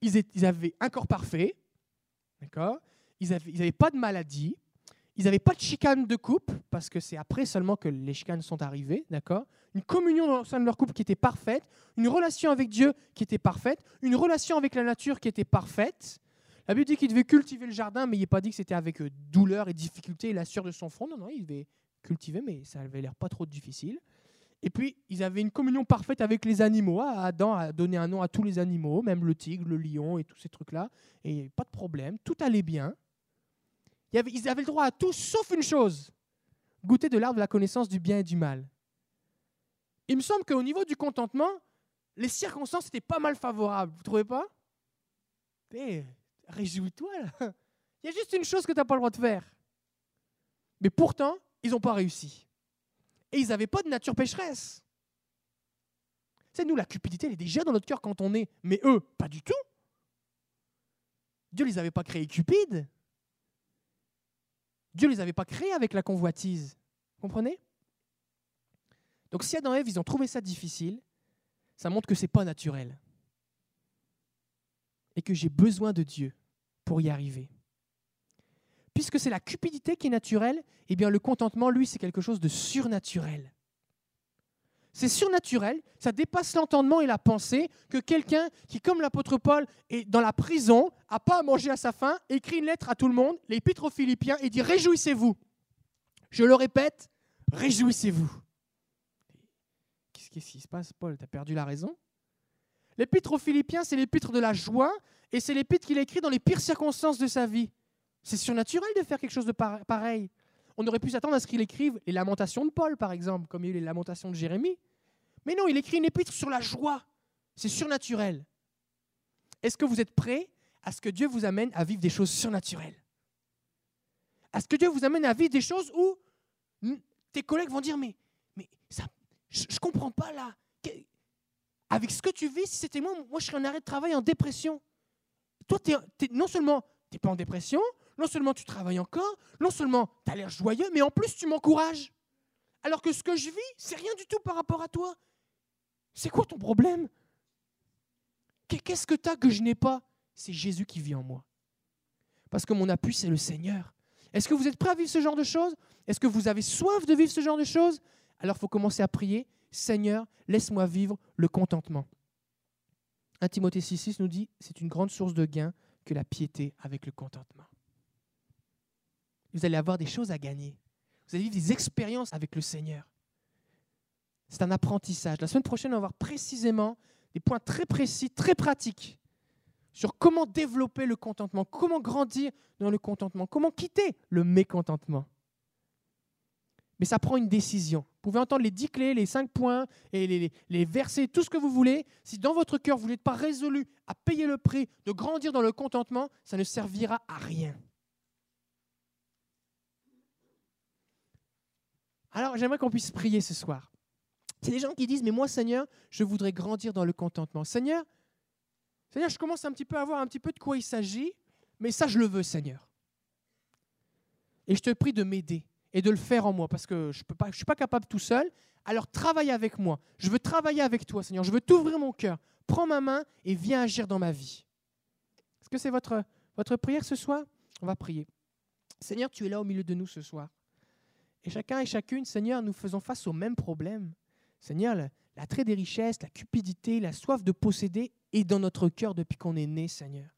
ils, avaient un corps parfait, d'accord? Ils n'avaient ils pas de maladie, ils n'avaient pas de chicane de couple, parce que c'est après seulement que les chicanes sont arrivées, d'accord? Une communion au sein de leur couple qui était parfaite, une relation avec Dieu qui était parfaite, une relation avec la nature qui était parfaite. La Bible dit qu'il devait cultiver le jardin, mais il n'est pas dit que c'était avec euh, douleur et difficulté et la sueur de son front. Non, non, il devait cultiver, mais ça avait l'air pas trop difficile. Et puis, ils avaient une communion parfaite avec les animaux. Ah, Adam a donné un nom à tous les animaux, même le tigre, le lion et tous ces trucs-là. Et pas de problème, tout allait bien. Ils avaient le droit à tout, sauf une chose goûter de l'arbre de la connaissance du bien et du mal. Il me semble qu'au niveau du contentement, les circonstances étaient pas mal favorables. Vous trouvez pas? Réjouis-toi là. Il y a juste une chose que tu n'as pas le droit de faire. Mais pourtant, ils n'ont pas réussi. Et ils n'avaient pas de nature pécheresse. C'est nous, la cupidité, elle est déjà dans notre cœur quand on est. Mais eux, pas du tout. Dieu ne les avait pas créés cupides. Dieu ne les avait pas créés avec la convoitise. Comprenez? Donc si Adam et Ève, ils ont trouvé ça difficile, ça montre que ce n'est pas naturel. Et que j'ai besoin de Dieu pour y arriver puisque c'est la cupidité qui est naturelle, eh bien le contentement, lui, c'est quelque chose de surnaturel. C'est surnaturel, ça dépasse l'entendement et la pensée que quelqu'un qui, comme l'apôtre Paul, est dans la prison, n'a pas à manger à sa faim, écrit une lettre à tout le monde, l'épître aux Philippiens, et dit Réjouissez-vous. Je le répète, réjouissez-vous. Qu'est-ce qui se passe, Paul? Tu as perdu la raison? L'épître aux Philippiens, c'est l'épître de la joie, et c'est l'épître qu'il a écrit dans les pires circonstances de sa vie. C'est surnaturel de faire quelque chose de pareil. On aurait pu s'attendre à ce qu'il écrive les lamentations de Paul, par exemple, comme il y a eu les lamentations de Jérémie. Mais non, il écrit une épître sur la joie. C'est surnaturel. Est-ce que vous êtes prêts à ce que Dieu vous amène à vivre des choses surnaturelles? À ce que Dieu vous amène à vivre des choses où tes collègues vont dire Mais, mais je ne comprends pas là. Avec ce que tu vis, si c'était moi, moi je serais en arrêt de travail en dépression. Toi, non seulement tu n'es pas en dépression, non seulement tu travailles encore, non seulement tu as l'air joyeux, mais en plus tu m'encourages. Alors que ce que je vis, c'est rien du tout par rapport à toi. C'est quoi ton problème? Qu'est-ce que tu as que je n'ai pas? C'est Jésus qui vit en moi. Parce que mon appui, c'est le Seigneur. Est-ce que vous êtes prêt à vivre ce genre de choses? Est-ce que vous avez soif de vivre ce genre de choses? Alors il faut commencer à prier, Seigneur, laisse-moi vivre le contentement. 1 Timothée 6,6 nous dit, c'est une grande source de gain que la piété avec le contentement. Vous allez avoir des choses à gagner. Vous allez vivre des expériences avec le Seigneur. C'est un apprentissage. La semaine prochaine, on va voir précisément des points très précis, très pratiques sur comment développer le contentement, comment grandir dans le contentement, comment quitter le mécontentement. Mais ça prend une décision. Vous pouvez entendre les dix clés, les cinq points et les, les versets, tout ce que vous voulez. Si dans votre cœur, vous n'êtes pas résolu à payer le prix de grandir dans le contentement, ça ne servira à rien. Alors j'aimerais qu'on puisse prier ce soir. C'est des gens qui disent, mais moi Seigneur, je voudrais grandir dans le contentement. Seigneur, Seigneur, je commence un petit peu à voir un petit peu de quoi il s'agit, mais ça je le veux Seigneur. Et je te prie de m'aider et de le faire en moi, parce que je ne suis pas capable tout seul. Alors travaille avec moi. Je veux travailler avec toi, Seigneur. Je veux t'ouvrir mon cœur. Prends ma main et viens agir dans ma vie. Est-ce que c'est votre, votre prière ce soir? On va prier. Seigneur, tu es là au milieu de nous ce soir. Et chacun et chacune, Seigneur, nous faisons face au même problème. Seigneur, l'attrait des richesses, la cupidité, la soif de posséder est dans notre cœur depuis qu'on est né, Seigneur.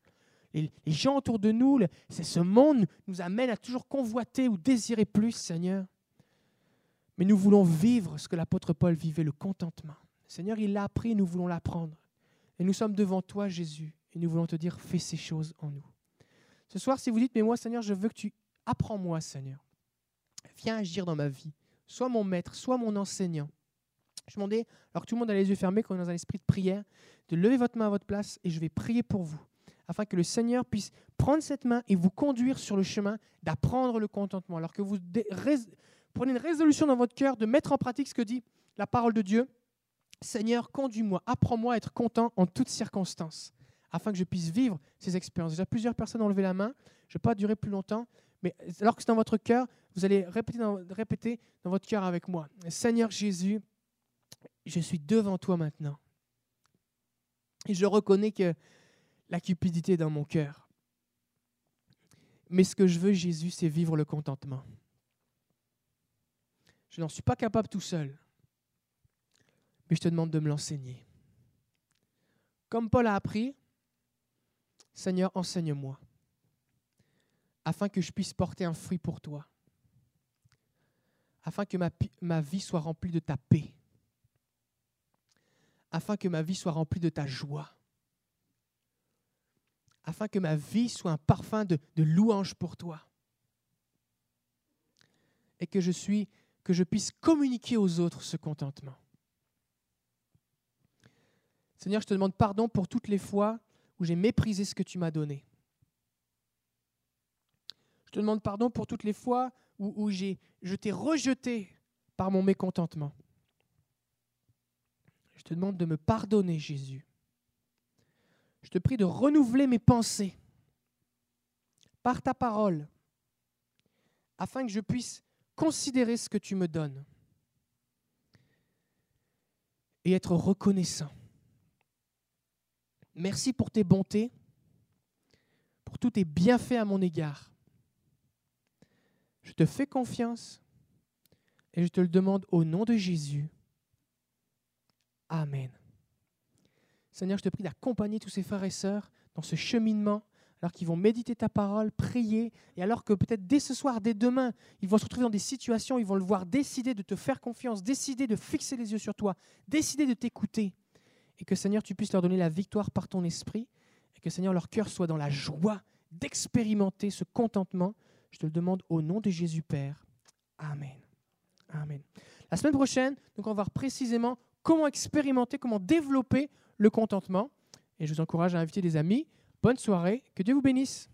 Les gens autour de nous, c'est ce monde nous amène à toujours convoiter ou désirer plus, Seigneur. Mais nous voulons vivre ce que l'apôtre Paul vivait, le contentement. Seigneur, il l'a appris, nous voulons l'apprendre. Et nous sommes devant toi, Jésus, et nous voulons te dire, fais ces choses en nous. Ce soir, si vous dites, mais moi, Seigneur, je veux que tu apprends-moi, Seigneur. Viens agir dans ma vie. Sois mon maître, sois mon enseignant. Je demandais, alors que tout le monde a les yeux fermés, qu'on est dans un esprit de prière, de lever votre main à votre place et je vais prier pour vous, afin que le Seigneur puisse prendre cette main et vous conduire sur le chemin d'apprendre le contentement. Alors que vous prenez une résolution dans votre cœur de mettre en pratique ce que dit la parole de Dieu. Seigneur, conduis-moi, apprends-moi à être content en toutes circonstances, afin que je puisse vivre ces expériences. Déjà, plusieurs personnes ont levé la main. Je ne vais pas durer plus longtemps. Mais alors que c'est dans votre cœur, vous allez répéter dans, répéter dans votre cœur avec moi. Seigneur Jésus, je suis devant toi maintenant. Et je reconnais que la cupidité est dans mon cœur. Mais ce que je veux, Jésus, c'est vivre le contentement. Je n'en suis pas capable tout seul. Mais je te demande de me l'enseigner. Comme Paul a appris, Seigneur, enseigne-moi afin que je puisse porter un fruit pour toi, afin que ma, ma vie soit remplie de ta paix, afin que ma vie soit remplie de ta joie, afin que ma vie soit un parfum de, louange pour toi, et que je, suis, que je puisse communiquer aux autres ce contentement. Seigneur, je te demande pardon pour toutes les fois où j'ai méprisé ce que tu m'as donné. Je te demande pardon pour toutes les fois où, j'ai, je t'ai rejeté par mon mécontentement. Je te demande de me pardonner, Jésus. Je te prie de renouveler mes pensées par ta parole, afin que je puisse considérer ce que tu me donnes et être reconnaissant. Merci pour tes bontés, pour tous tes bienfaits à mon égard. Je te fais confiance et je te le demande au nom de Jésus. Amen. Seigneur, je te prie d'accompagner tous ces frères et sœurs dans ce cheminement, alors qu'ils vont méditer ta parole, prier, et alors que peut-être dès ce soir, dès demain, ils vont se retrouver dans des situations, ils vont le voir décider de te faire confiance, décider de fixer les yeux sur toi, décider de t'écouter, et que Seigneur, tu puisses leur donner la victoire par ton esprit, et que Seigneur, leur cœur soit dans la joie d'expérimenter ce contentement. Je te le demande au nom de Jésus Père. Amen. Amen. La semaine prochaine, donc on va voir précisément comment expérimenter, comment développer le contentement. Et je vous encourage à inviter des amis. Bonne soirée, que Dieu vous bénisse.